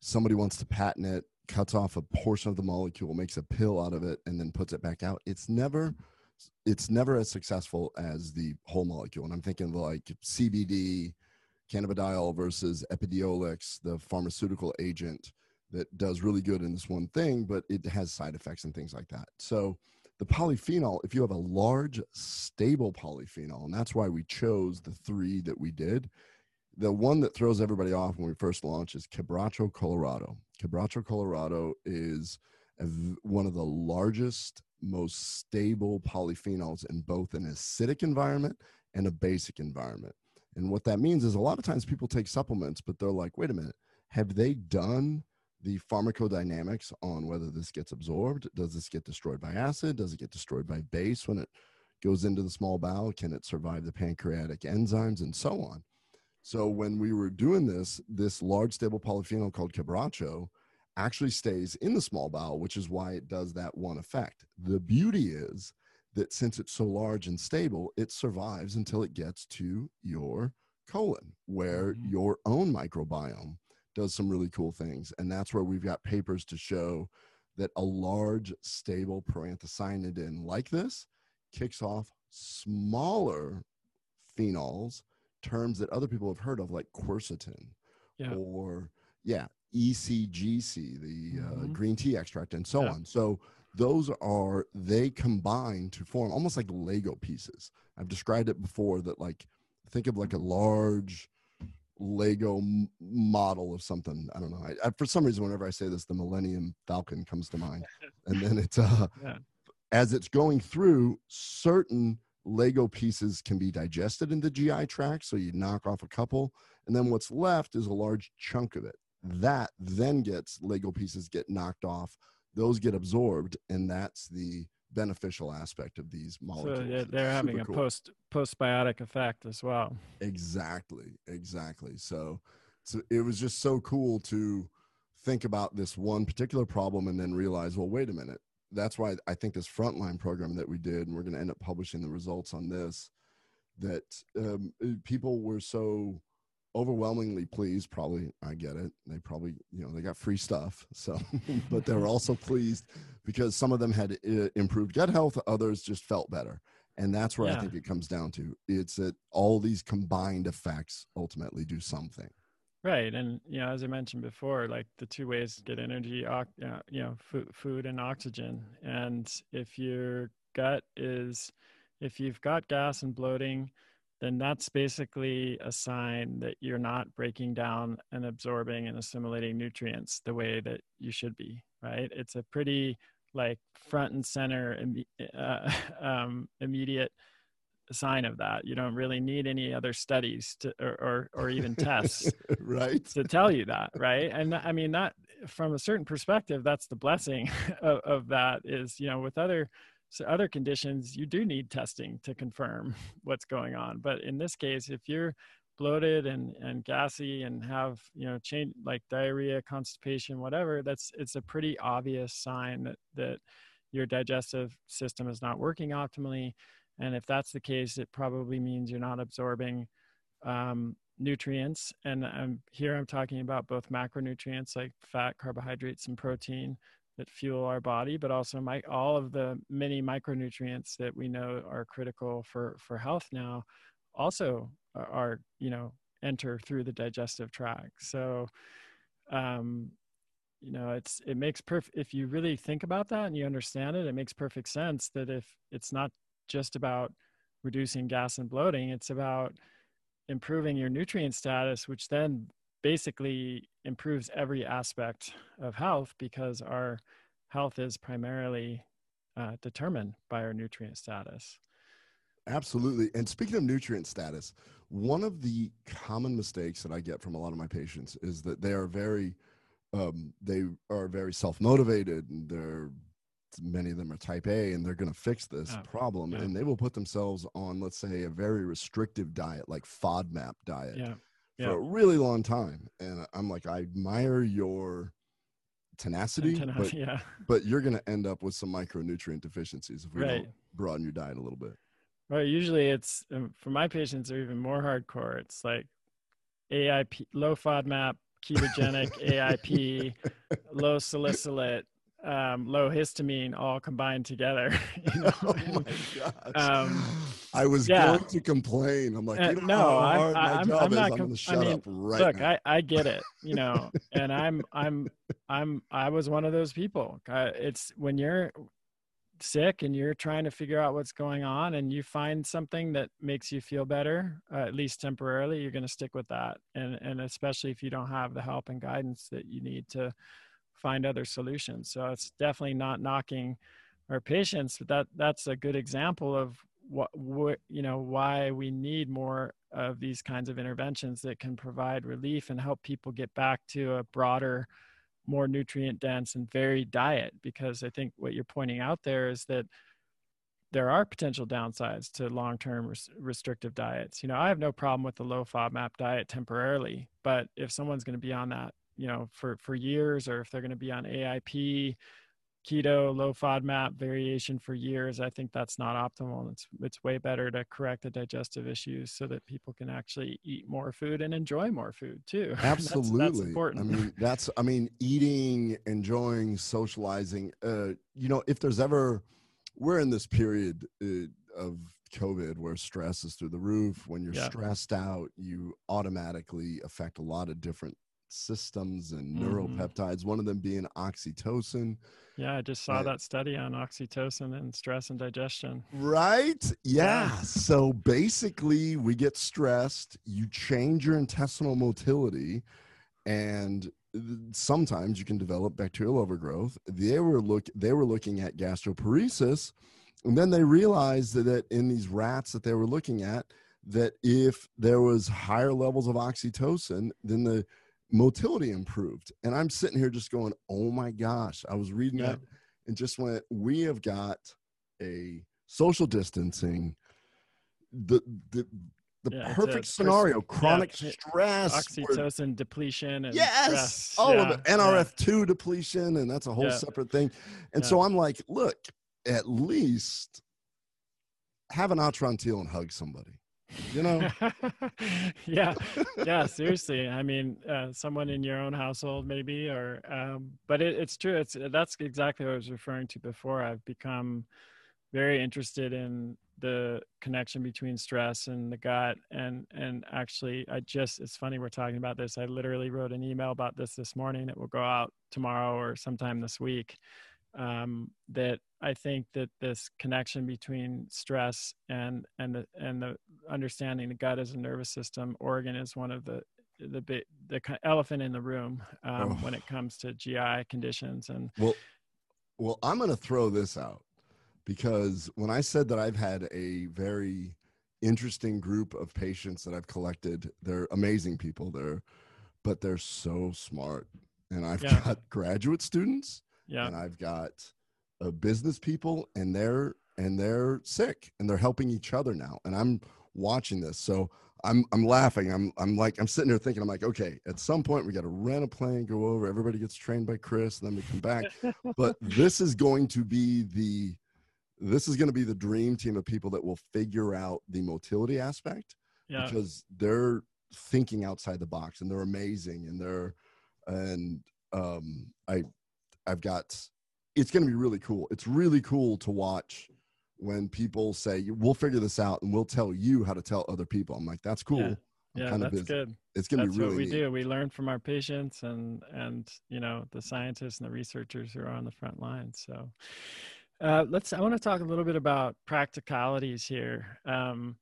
somebody wants to patent it, cuts off a portion of the molecule, makes a pill out of it, and then puts it back out, it's never it's never as successful as the whole molecule. And I'm thinking like CBD, cannabidiol versus Epidiolex, the pharmaceutical agent that does really good in this one thing, but it has side effects and things like that. So the polyphenol, if you have a large, stable polyphenol, and that's why we chose the three that we did. The one that throws everybody off when we first launched is Quebracho Colorado. Quebracho Colorado is one of the largest most stable polyphenols in both an acidic environment and a basic environment. And what that means is a lot of times people take supplements, but they're like, wait a minute, have they done the pharmacodynamics on whether this gets absorbed? Does this get destroyed by acid? Does it get destroyed by base when it goes into the small bowel? Can it survive the pancreatic enzymes and so on? So when we were doing this, this large stable polyphenol called Quebracho actually stays in the small bowel, which is why it does that one effect. The beauty is that since it's so large and stable, it survives until it gets to your colon, where mm-hmm. your own microbiome does some really cool things. And that's where we've got papers to show that a large, stable proanthocyanidin like this kicks off smaller phenols, terms that other people have heard of, like quercetin yeah. or yeah ECGC, the uh, mm-hmm. green tea extract, and so yeah. on. So those are they combine to form almost like Lego pieces. I've described it before that like think of like a large Lego m- model of something. I don't know. I, I, for some reason, whenever I say this, the Millennium Falcon comes to mind, and then it's uh, yeah. as it's going through, certain Lego pieces can be digested in the GI tract. So you knock off a couple, and then what's left is a large chunk of it. That then gets Lego pieces get knocked off, those get absorbed, and that's the beneficial aspect of these molecules. So they're, they're having a cool. post postbiotic effect as well. Exactly, exactly. So, so it was just so cool to think about this one particular problem and then realize, well, wait a minute. That's why I think this frontline program that we did, and we're going to end up publishing the results on this, that um, people were so overwhelmingly pleased probably i get it. They probably you know they got free stuff so but they were also pleased because some of them had uh, improved gut health others just felt better. And that's where yeah. i think it comes down to. It's that all these combined effects ultimately do something. Right and you know as i mentioned before like the two ways to get energy you know food, food and oxygen. And if your gut is if you've got gas and bloating then that's basically a sign that you're not breaking down and absorbing and assimilating nutrients the way that you should be, right? It's a pretty like front and center uh, um, immediate sign of that. You don't really need any other studies to, or, or, or even tests right. to tell you that, right? And I mean, that from a certain perspective, that's the blessing of, of that is, you know, with other so other conditions you do need testing to confirm what's going on but in this case if you're bloated and and gassy and have you know change like diarrhea constipation whatever that's it's a pretty obvious sign that that your digestive system is not working optimally and if that's the case it probably means you're not absorbing um, nutrients and I'm, here i'm talking about both macronutrients like fat carbohydrates and protein that fuel our body, but also my, all of the many micronutrients that we know are critical for, for health now also are, are you know, enter through the digestive tract. So, um, you know, it's, it makes perfect, if you really think about that and you understand it, it makes perfect sense that if it's not just about reducing gas and bloating, it's about improving your nutrient status, which then basically improves every aspect of health because our health is primarily uh, determined by our nutrient status. Absolutely. And speaking of nutrient status, one of the common mistakes that I get from a lot of my patients is that they are very, um, they are very self motivated and they're many of them are type A and they're going to fix this oh, problem. Yeah. And they will put themselves on, let's say, a very restrictive diet like FODMAP diet. Yeah yeah. for a really long time. And I'm like, I admire your tenacity, but, yeah. but you're going to end up with some micronutrient deficiencies if we right. don't broaden your diet a little bit. Well, usually it's um, for my patients are even more hardcore. It's like AIP, low FODMAP, ketogenic AIP, low salicylate, um, low histamine all combined together. You know? oh my gosh. Um, I was yeah. going to complain. I'm like, uh, no, I, I'm, I'm, not. Com- i mean, right look, now. I, I get it, you know, and I'm, I'm, I'm, I was one of those people. It's when you're sick and you're trying to figure out what's going on and you find something that makes you feel better uh, at least temporarily you're going to stick with that and and especially if you don't have the help and guidance that you need to find other solutions. So it's definitely not knocking our patients, but that that's a good example of what, what you know why we need more of these kinds of interventions that can provide relief and help people get back to a broader more nutrient dense and varied diet because i think what you're pointing out there is that there are potential downsides to long-term res- restrictive diets. You know, I have no problem with the low FODMAP diet temporarily, but if someone's going to be on that you know for for years or if they're going to be on AIP keto low FODMAP variation for years I think that's not optimal it's it's way better to correct the digestive issues so that people can actually eat more food and enjoy more food too absolutely that's, that's important I mean that's I mean eating enjoying socializing uh you know if there's ever we're in this period uh, of COVID where stress is through the roof. When you're yeah. stressed out, you automatically affect a lot of different systems and mm-hmm. neuropeptides, one of them being oxytocin. Yeah, I just saw and, that study on oxytocin and stress and digestion. Right? Yeah. yeah. So basically, we get stressed, you change your intestinal motility, and sometimes you can develop bacterial overgrowth. They were look they were looking at gastroparesis, and then they realized that in these rats that they were looking at, that if there was higher levels of oxytocin, then the motility improved. And I'm sitting here just going, "Oh my gosh!" I was reading yeah. that and just went, "We have got a social distancing." The the the yeah, perfect scenario chronic yeah, stress oxytocin where, depletion and yes stress. all of it nrf2 depletion and that's a whole separate thing and so i'm like look at least have an atrantil and hug somebody you know? Yeah. Yeah seriously. I mean uh, someone in your own household maybe or um, but it, it's true. It's that's exactly what i was referring to before. I've become very interested in the connection between stress and the gut. And and actually i just it's funny we're talking about this. I literally wrote an email about this this morning. It will go out tomorrow or sometime this week um, that i think that this connection between stress and and the and the understanding the gut as a nervous system organ is one of the the big the elephant in the room um, oh. when it comes to gi conditions and well well i'm going to throw this out because when I said that I've had a very interesting group of patients that I've collected, they're amazing people. They're, but they're so smart. And I've yeah. got graduate students, yeah, and I've got uh, business people, and they're and they're sick, and they're helping each other now. And I'm watching this, so I'm I'm laughing. I'm I'm like I'm sitting there thinking I'm like, okay, at some point we got to rent a plane, go over. Everybody gets trained by Chris, and then we come back. but this is going to be the this is going to be the dream team of people that will figure out the motility aspect yeah. because they're thinking outside the box and they're amazing and they're and um i i've got it's going to be really cool it's really cool to watch when people say we'll figure this out and we'll tell you how to tell other people i'm like that's cool yeah, yeah that's busy. good it's going to be really what we neat. do we learn from our patients and and you know the scientists and the researchers who are on the front line. so uh, let's. I want to talk a little bit about practicalities here, um,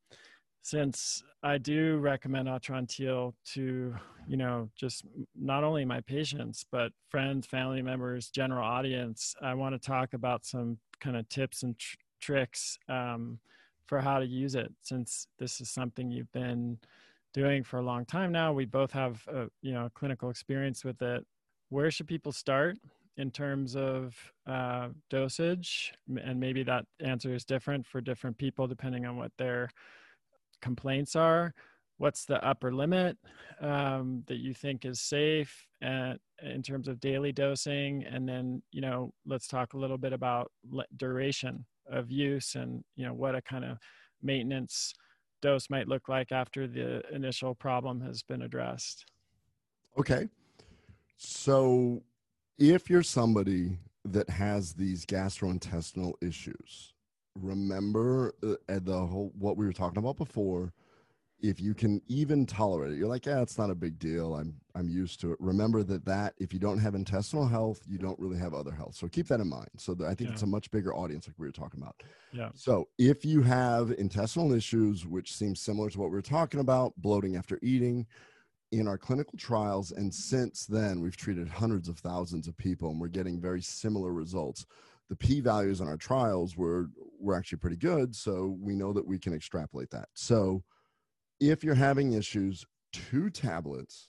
since I do recommend Atrantil to, you know, just not only my patients but friends, family members, general audience. I want to talk about some kind of tips and tr- tricks um, for how to use it, since this is something you've been doing for a long time now. We both have, a, you know, clinical experience with it. Where should people start? in terms of uh, dosage, and maybe that answer is different for different people depending on what their complaints are. What's the upper limit um, that you think is safe at, in terms of daily dosing? And then, you know, let's talk a little bit about duration of use and, you know, what a kind of maintenance dose might look like after the initial problem has been addressed. Okay. So if you're somebody that has these gastrointestinal issues, remember uh, the whole what we were talking about before. If you can even tolerate it, you're like, yeah, it's not a big deal. I'm I'm used to it. Remember that that if you don't have intestinal health, you don't really have other health. So keep that in mind. So I think yeah. it's a much bigger audience, like we were talking about. Yeah. So if you have intestinal issues, which seems similar to what we are talking about, bloating after eating, in our clinical trials and since then we've treated hundreds of thousands of people and we're getting very similar results the p values in our trials were were actually pretty good so we know that we can extrapolate that so if you're having issues two tablets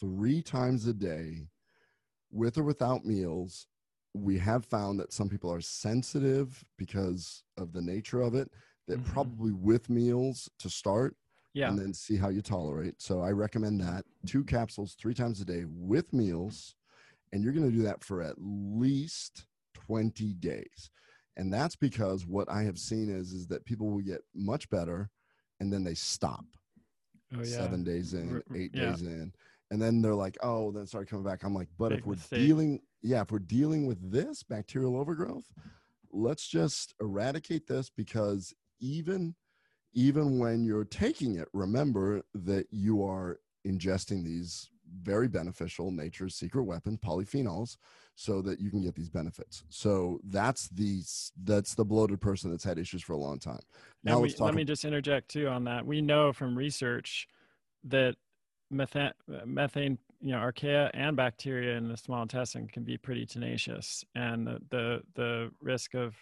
three times a day with or without meals we have found that some people are sensitive because of the nature of it that mm-hmm. probably with meals to start yeah. and then see how you tolerate. So I recommend that two capsules three times a day with meals, and you're going to do that for at least 20 days. And that's because what I have seen is is that people will get much better, and then they stop. Oh, yeah. Seven days in, eight yeah. days in, and then they're like, "Oh, then start coming back." I'm like, "But Big if we're mistake. dealing, yeah, if we're dealing with this bacterial overgrowth, let's just eradicate this because even." even when you're taking it, remember that you are ingesting these very beneficial nature's secret weapons polyphenols so that you can get these benefits so that's the that's the bloated person that's had issues for a long time now we, let me just interject too on that we know from research that methane, methane, you know, archaea and bacteria in the small intestine can be pretty tenacious, and the the, the risk of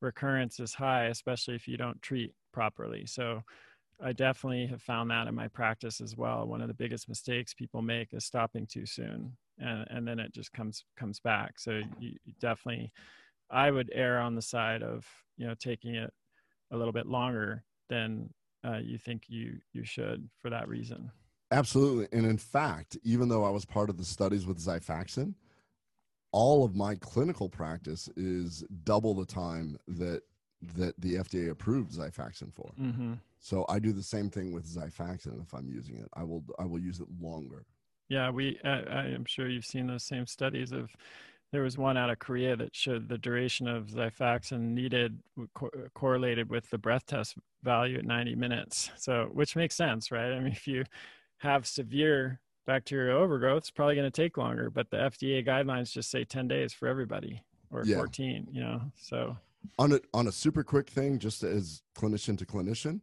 recurrence is high, especially if you don't treat properly. So. I definitely have found that in my practice as well. One of the biggest mistakes people make is stopping too soon, and and then it just comes comes back. So you, you definitely, I would err on the side of you know taking it a little bit longer than uh, you think you you should for that reason. Absolutely, and in fact, even though I was part of the studies with Xifaxan, all of my clinical practice is double the time that that the FDA approved Xifaxan for. Mm-hmm. So I do the same thing with Xifaxan. If I'm using it, I will I will use it longer. Yeah, we. Uh, I am sure you've seen those same studies of there was one out of Korea that showed the duration of Xifaxan needed co- correlated with the breath test value at 90 minutes. So, which makes sense, right? I mean, if you have severe bacterial overgrowth, it's probably going to take longer, but the FDA guidelines just say 10 days for everybody or yeah. 14, you know? So, on a, on a super quick thing, just as clinician to clinician,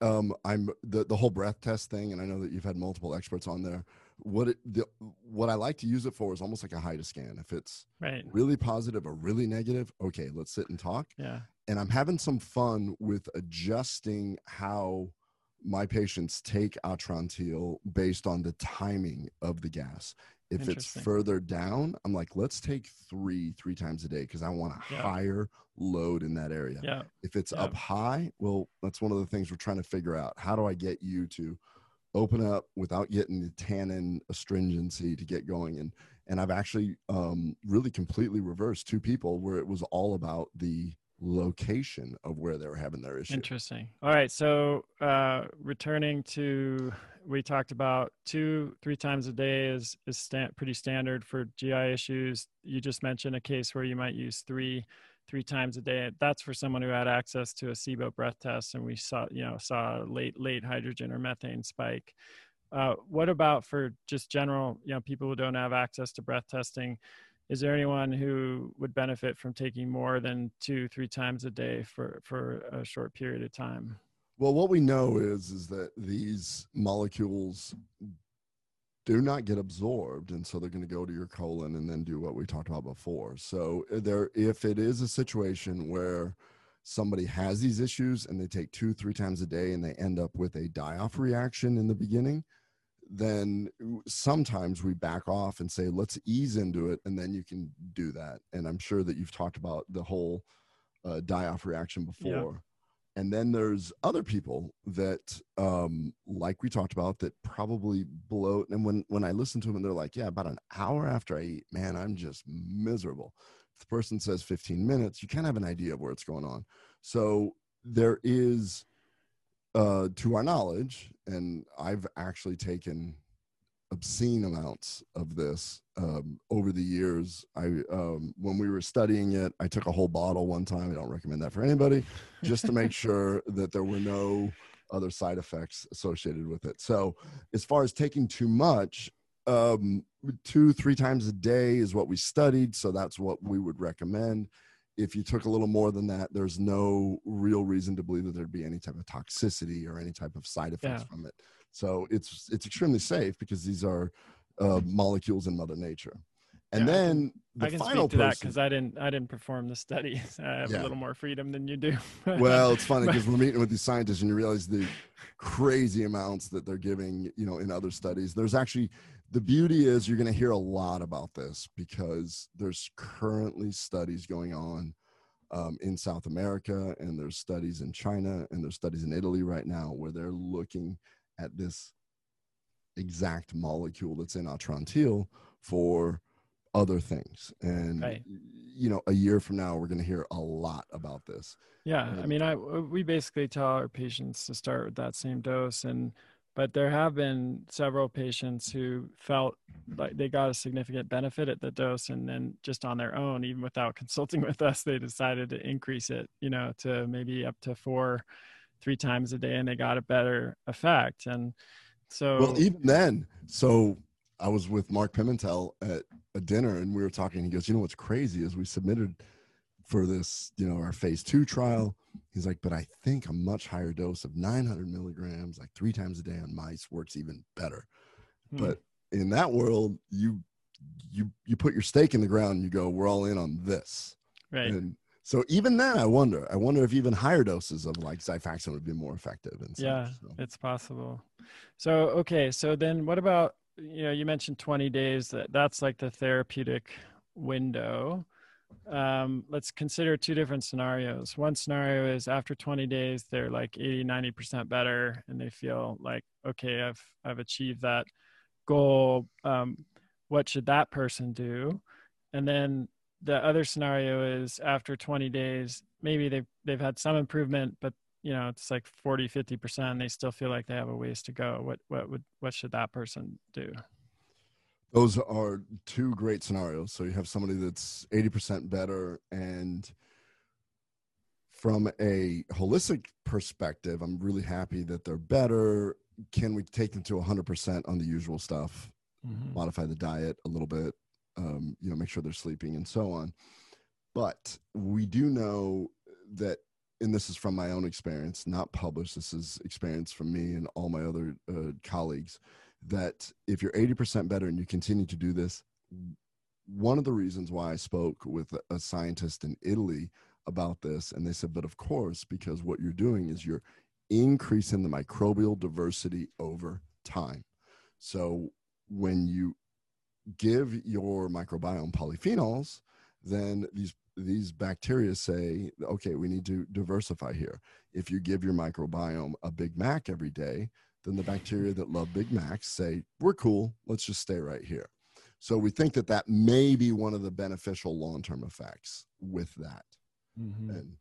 um, I'm the, the whole breath test thing, and I know that you've had multiple experts on there what it the, what I like to use it for is almost like a HIDA scan. If it's right. really positive or really negative, okay, let's sit and talk. Yeah. And I'm having some fun with adjusting how my patients take Atrantil based on the timing of the gas. If it's further down, I'm like, let's take three, three times a day because I want a yeah. higher load in that area. Yeah. If it's yeah. up high, well, that's one of the things we're trying to figure out. How do I get you to open up without getting the tannin astringency to get going and and i've actually um, really completely reversed two people where it was all about the location of where they were having their issue interesting all right so uh, returning to we talked about two three times a day is is sta- pretty standard for gi issues you just mentioned a case where you might use three three times a day. That's for someone who had access to a SIBO breath test, and we saw you know saw late late hydrogen or methane spike. Uh, what about for just general you know people who don't have access to breath testing? Is there anyone who would benefit from taking more than two three times a day for for a short period of time? Well, what we know is is that these molecules do not get absorbed and so they're going to go to your colon and then do what we talked about before so uh, there if it is a situation where somebody has these issues and they take two three times a day and they end up with a die-off reaction in the beginning then sometimes we back off and say let's ease into it and then you can do that and i'm sure that you've talked about the whole uh, die-off reaction before. And then there's other people that um, like we talked about that probably bloat and when when i listen to them and they're like yeah about an hour after i eat man i'm just miserable. If the person says 15 minutes you kind of have an idea of where it's going on. So there is uh, to our knowledge and i've actually taken obscene amounts of this um, over the years. I um, when we were studying it, I took a whole bottle one time. I don't recommend that for anybody, just to make sure that there were no other side effects associated with it. So, as far as taking too much, um, two three times a day is what we studied. So that's what we would recommend. If you took a little more than that, there's no real reason to believe that there'd be any type of toxicity or any type of side effects yeah. from it. So it's it's extremely safe because these are uh, molecules in Mother Nature. And yeah, then the I can final speak to person, that because I didn't I didn't perform the study. I have yeah. a little more freedom than you do. well, it's funny because we're meeting with these scientists and you realize the crazy amounts that they're giving, you know, in other studies. There's actually the beauty is you're going to hear a lot about this because there's currently studies going on um, in South America and there's studies in China and there's studies in Italy right now where they're looking at this exact molecule that's in Atrantil for other things. And right. you know, a year from now, we're going to hear a lot about this. Yeah, and, I mean, I we basically tell our patients to start with that same dose, and but there have been several patients who felt like they got a significant benefit at the dose, and then just on their own, even without consulting with us, they decided to increase it, you know, to maybe up to four three times a day and they got a better effect. And so, well, even then, so I was with Mark Pimentel at a dinner and we were talking. He goes, You know what's crazy is we submitted for this, you know, our phase two trial. He's like, But I think a much higher dose of 900 milligrams, like three times a day on mice, works even better. Hmm. But in that world, you you you put your stake in the ground and you go, we're all in on this. Right. And so even then, I wonder. I wonder if even higher doses of like Xifaxan would be more effective. And yeah, so. it's possible. So okay, so then what about you know you mentioned 20 days that that's like the therapeutic window um, let's consider two different scenarios. One scenario is after 20 days, they're like 80, 90% better, and they feel like, okay, I've I've achieved that goal. Um, what should that person do? And then the other scenario is after 20 days, maybe they've they've had some improvement, but you know it's like 40, 50%. They still feel like they have a ways to go. What what would what should that person do? Those are two great scenarios. So you have somebody that's 80% better and from a holistic perspective, I'm really happy that they're better. Can we take them to 100% on the usual stuff? Mm-hmm. Modify the diet a little bit, um, you know, make sure they're sleeping and so on. But we do know that, and this is from my own experience, not published. This is experience from me and all my other uh, colleagues that if you're 80% better and you continue to do this, one of the reasons why I spoke with a scientist in Italy about this, and they said, but of course, because what you're doing is you're increasing the microbial diversity over time. So when you give your microbiome polyphenols, then these these bacteria say, okay, we need to diversify here. If you give your microbiome a Big Mac every day, then the bacteria that love Big Macs say, we're cool, let's just stay right here. So we think that that may be one of the beneficial long term effects with that. Mm-hmm. And,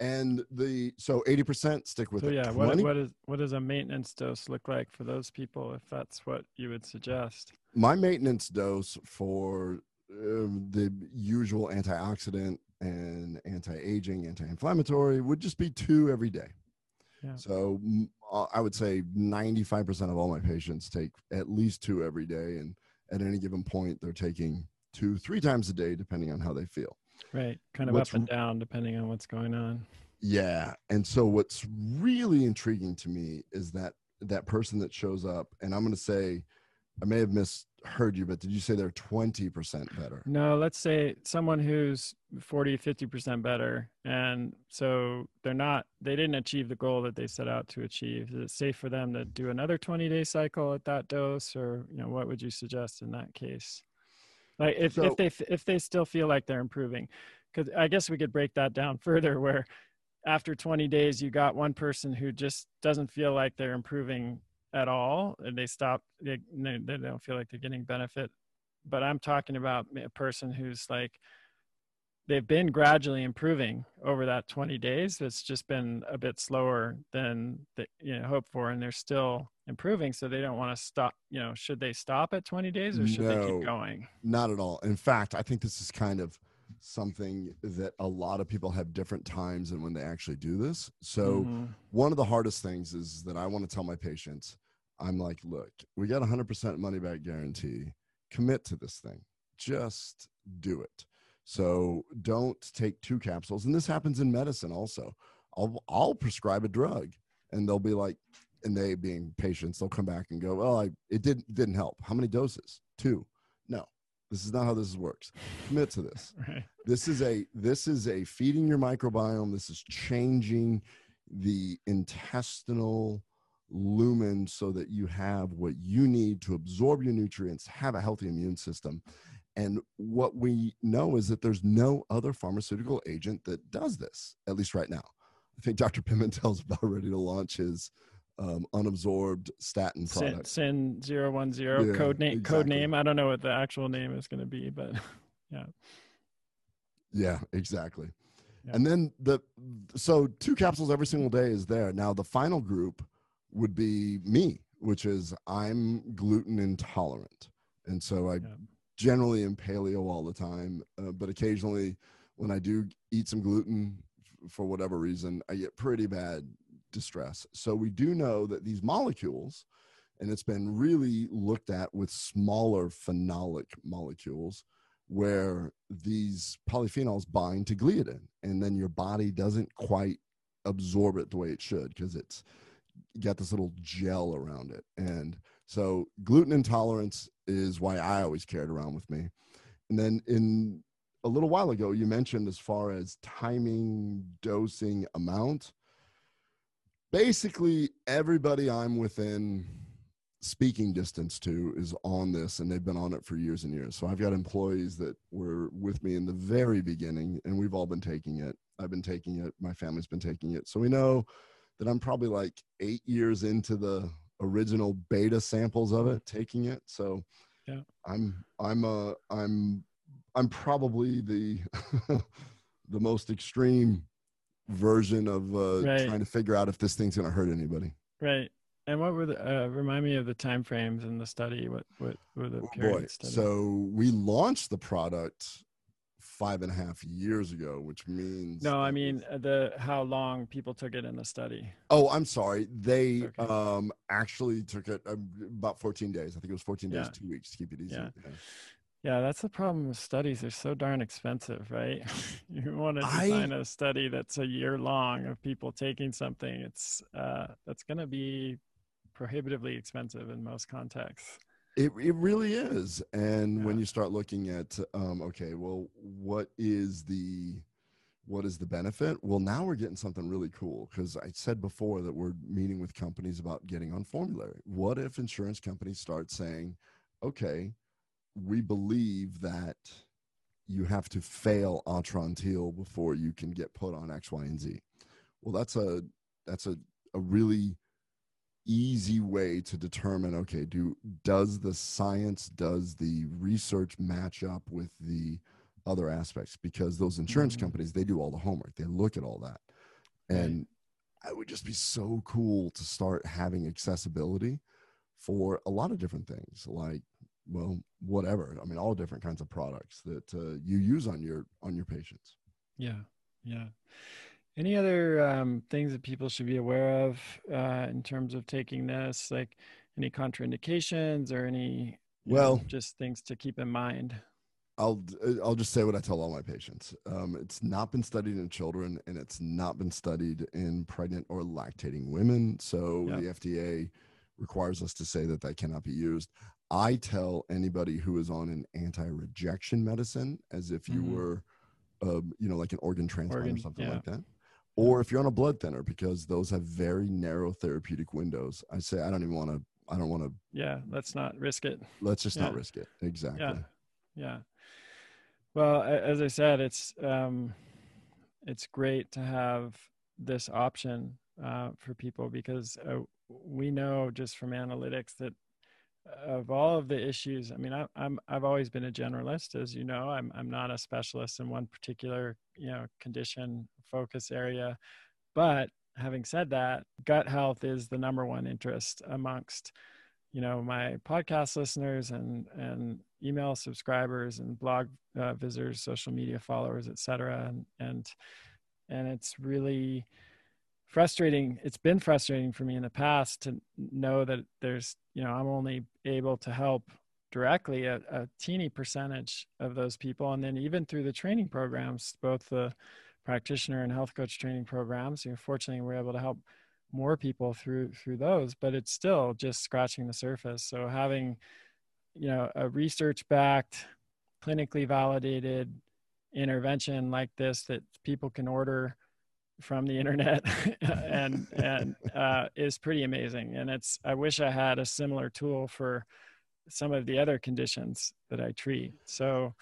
and the so 80% stick with so yeah what, what is what does a maintenance dose look like for those people if that's what you would suggest my maintenance dose for um, the usual antioxidant and anti-aging anti-inflammatory would just be two every day yeah. so uh, Uh, I would say 95% of all my patients take at least two every day. And at any given point, they're taking two, three times a day, depending on how they feel. Right. Kind of what's, up and down, depending on what's going on. Yeah. And so what's really intriguing to me is that that person that shows up, and I'm going to say, I may have misheard you, but did you say they're 20% better? No, let's say someone who's 40, 50% better. And so they're not, they didn't achieve the goal that they set out to achieve. Is it safe for them to do another 20 day cycle at that dose? Or, you know, what would you suggest in that case? Like if, so, if they, if they still feel like they're improving, because I guess we could break that down further where after 20 days, you got one person who just doesn't feel like they're improving at all and they stop they, they don't feel like they're getting benefit. But i'm talking about a person who's like they've been gradually improving over that 20 days it's just been a bit slower than they you know hope for and they're still improving so they don't want to stop you know should they stop at 20 days or should no, they keep going? Not at all. In fact i think this is kind of something that a lot of people have different times and when they actually do this. So mm-hmm. one of the hardest things is that i want to tell my patients I'm like, look, we got 100% money back guarantee. Commit to this thing. Just do it. So don't take two capsules. And this happens in medicine also. I'll, I'll prescribe a drug and they'll be like, and they being patients, they'll come back and go, well, I, it didn't, didn't help. How many doses? Two. No, this is not how this works. Commit to this. right. This is a, this is a feeding your microbiome. This is changing the intestinal lumen so that you have what you need to absorb your nutrients, have a healthy immune system. And what we know is that there's no other pharmaceutical agent that does this, at least right now. I think Dr. Pimentel's about ready to launch his um, unabsorbed statin product. SYN-010 yeah, code name. Exactly. Code name. I don't know what the actual name is going to be, but yeah. Yeah, exactly. Yeah. And then the so two capsules every single day is there. Now the final group would be me, which is I'm gluten intolerant. And so I yeah. generally am paleo all the time, uh, but occasionally when I do eat some gluten for whatever reason, I get pretty bad distress. So we do know that these molecules, and it's been really looked at with smaller phenolic molecules, where these polyphenols bind to gliadin, and then your body doesn't quite absorb it the way it should because it's got this little gel around it. And So gluten intolerance is why I always carried around with me. And then in a little while ago, you mentioned as far as timing, dosing, amount. Basically, everybody I'm within speaking distance to is on this and they've been on it for years and years. So I've got employees that were with me in the very beginning and we've all been taking it. I've been taking it, my family's been taking it. So we know that I'm probably like 8 years into the original beta samples of it taking it. So yeah. I'm I'm uh I'm I'm probably the the most extreme version of uh right. trying to figure out if this thing's going to hurt anybody. Right. And what were the uh, remind me of the time frames in the study? What what were the oh So we launched the product five and a half years ago, which means no. I mean uh, the how long people took it in the study. Oh, I'm sorry. They okay. um actually took it um, about 14 days. I think it was 14 days, yeah. two weeks to keep it easy. Yeah. yeah. Yeah, that's the problem with studies. They're so darn expensive, right? you want to design I, a study that's a year long of people taking something. It's uh, that's going to be prohibitively expensive in most contexts. It, it really is. And yeah. when you start looking at, um, okay, well, what is the, what is the benefit? Well, now we're getting something really cool because I said before that we're meeting with companies about getting on formulary. What if insurance companies start saying, okay, we believe that you have to fail Atrantil before you can get put on X, Y, and Z. Well, that's a that's a, a really easy way to determine okay do does the science does the research match up with the other aspects? Because those insurance mm-hmm. companies they do all the homework. They look at all that. And it would just be so cool to start having accessibility for a lot of different things. Like well whatever. I mean all different kinds of products that uh, you use on your on your patients. Yeah. Yeah any other um, things that people should be aware of uh, in terms of taking this, like any contraindications or any well, know, just things to keep in mind? I'll uh, I'll just say what I tell all my patients. Um, it's not been studied in children, and it's not been studied in pregnant or lactating women. So yep. the FDA requires us to say that that cannot be used. I tell anybody who is on an anti-rejection medicine as if you mm-hmm. were, uh, you know, like an organ transplant organ, or something yeah. like that or if you're on a blood thinner because those have very narrow therapeutic windows i say i don't even want to i don't want to yeah let's not risk it. Let's just yeah. not risk it. Exactly. Yeah. Yeah well as i said it's um it's great to have this option uh, for people because uh, we know just from analytics that of all of the issues i mean I, i'm i've always been a generalist as you know i'm i'm not a specialist in one particular you know condition focus area. But having said that gut health is the number one interest amongst you know my podcast listeners and and email subscribers and blog uh, visitors social media followers etc and and and it's really frustrating it's been frustrating for me in the past to know that there's you know i'm only able to help directly a, a teeny percentage of those people. And then even through the training programs both the practitioner and health coach training programs you know fortunately we're able to help more people through through those but it's still just scratching the surface. So having you know a research backed clinically validated intervention like this that people can order from the internet and and uh, is pretty amazing. And it's i wish i had a similar tool for some of the other conditions that i treat. So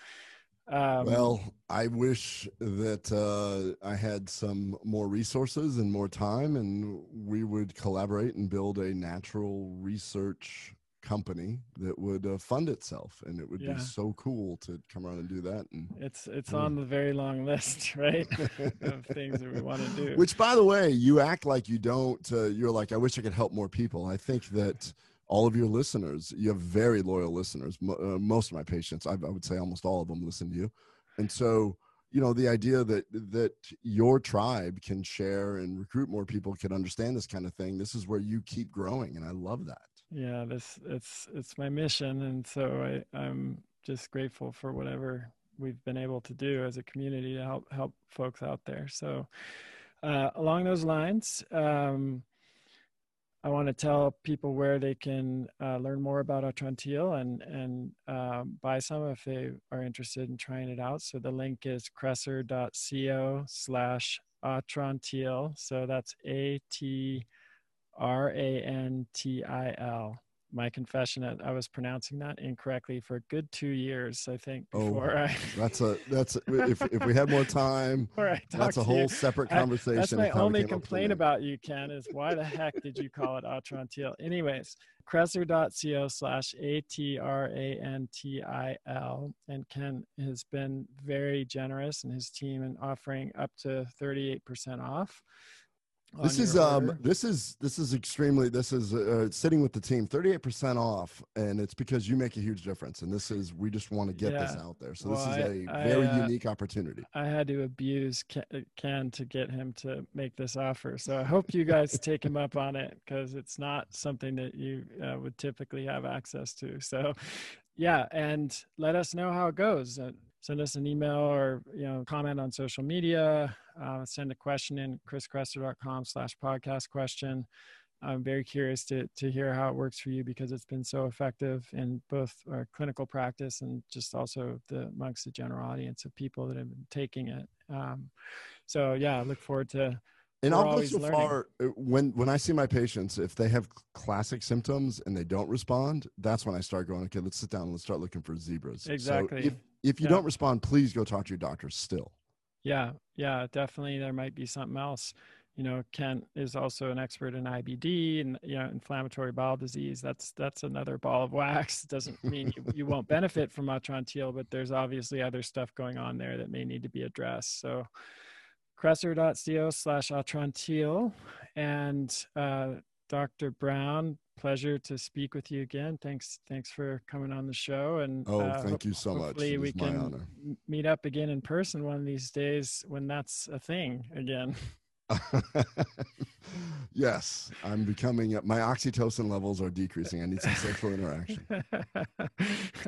um, well i wish that uh, i had some more resources and more time and we would collaborate and build a natural research company that would uh, fund itself and it would yeah. be so cool to come around and do that and it's it's on the very long list right of things that we want to do. Which by the way you act like you don't uh, you're like i wish i could help more people. I think that all of your listeners you have very loyal listeners uh, most of my patients I, I would say almost all of them listen to you. And so you know the idea that that your tribe can share and recruit more people can understand this kind of thing this is where you keep growing and i love that yeah this it's it's my mission and so i i'm just grateful for whatever we've been able to do as a community to help help folks out there so uh, along those lines um, I want to tell people where they can uh, learn more about Atrantil and and um, buy some if they are interested in trying it out. So the link is kresser.co slash Atrantil. So that's A T R A N T I L my confession that I was pronouncing that incorrectly for a good two years, I think, oh, before oh, I. that's a that's a, if if we had more time. that's a whole you. separate conversation. I, that's my only complaint about you, Ken, is why the heck did you call it Atrantil? Anyways, kresser.co slash a t r a n t i l, and Ken has been very generous and his team in offering up to thirty eight percent off this is um this is this is extremely this is uh, sitting with the team 38% off and it's because you make a huge difference and this is we just want to get yeah. this out there. So well, this is a I, very I, uh, unique opportunity. I had to abuse ken to get him to make this offer so i hope you guys take him up on it because it's not something that you uh, would typically have access to. So yeah and let us know how it goes uh, send us an email or you know comment on social media uh, send a question in chriskresser.com slash podcast question i'm very curious to, to hear how it works for you because it's been so effective in both our clinical practice and just also the amongst the general audience of people that have been taking it um, so yeah i look forward to and I'll go so learning. far uh, when when I see my patients, if they have classic symptoms and they don't respond, that's when I start going, okay, let's sit down and let's start looking for zebras. Exactly. So if, if you yeah. don't respond, please go talk to your doctor still. Yeah, yeah, definitely. There might be something else. You know, Kent is also an expert in IBD and you know inflammatory bowel disease. That's that's another ball of wax. Doesn't mean you, you won't benefit from Atrantil, but there's obviously other stuff going on there that may need to be addressed. So, kresser.co slash Atrantil and uh, Dr. Brown pleasure to speak with you again. Thanks, thanks for coming on the show. And oh, uh, thank you so much. Hopefully, we can meet up again in person one of these days when that's a thing again. yes, I'm becoming. My oxytocin levels are decreasing. I need some social interaction.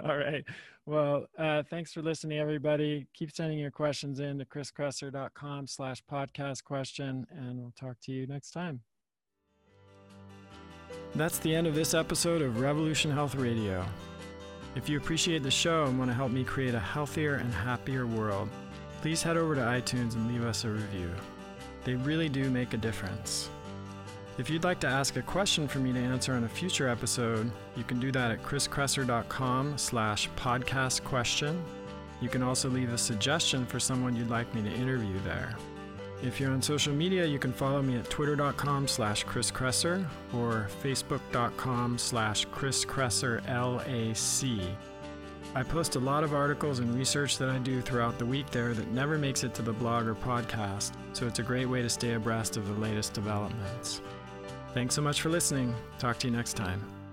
All right. Well, uh, thanks for listening, everybody. Keep sending your questions in to chriskresser.com slash podcast question, and we'll talk to you next time. That's the end of this episode of Revolution Health Radio. If you appreciate the show and want to help me create a healthier and happier world, please head over to iTunes and leave us a review. They really do make a difference. If you'd like to ask a question for me to answer on a future episode, you can do that at chriskresser.com slash podcast question. You can also leave a suggestion for someone you'd like me to interview there. If you're on social media, you can follow me at twitter.com slash Chris Kresser or facebook.com slash Chris Kresser. I post a lot of articles and research that I do throughout the week there that never makes it to the blog or podcast, so it's a great way to stay abreast of the latest developments. Thanks so much for listening. Talk to you next time.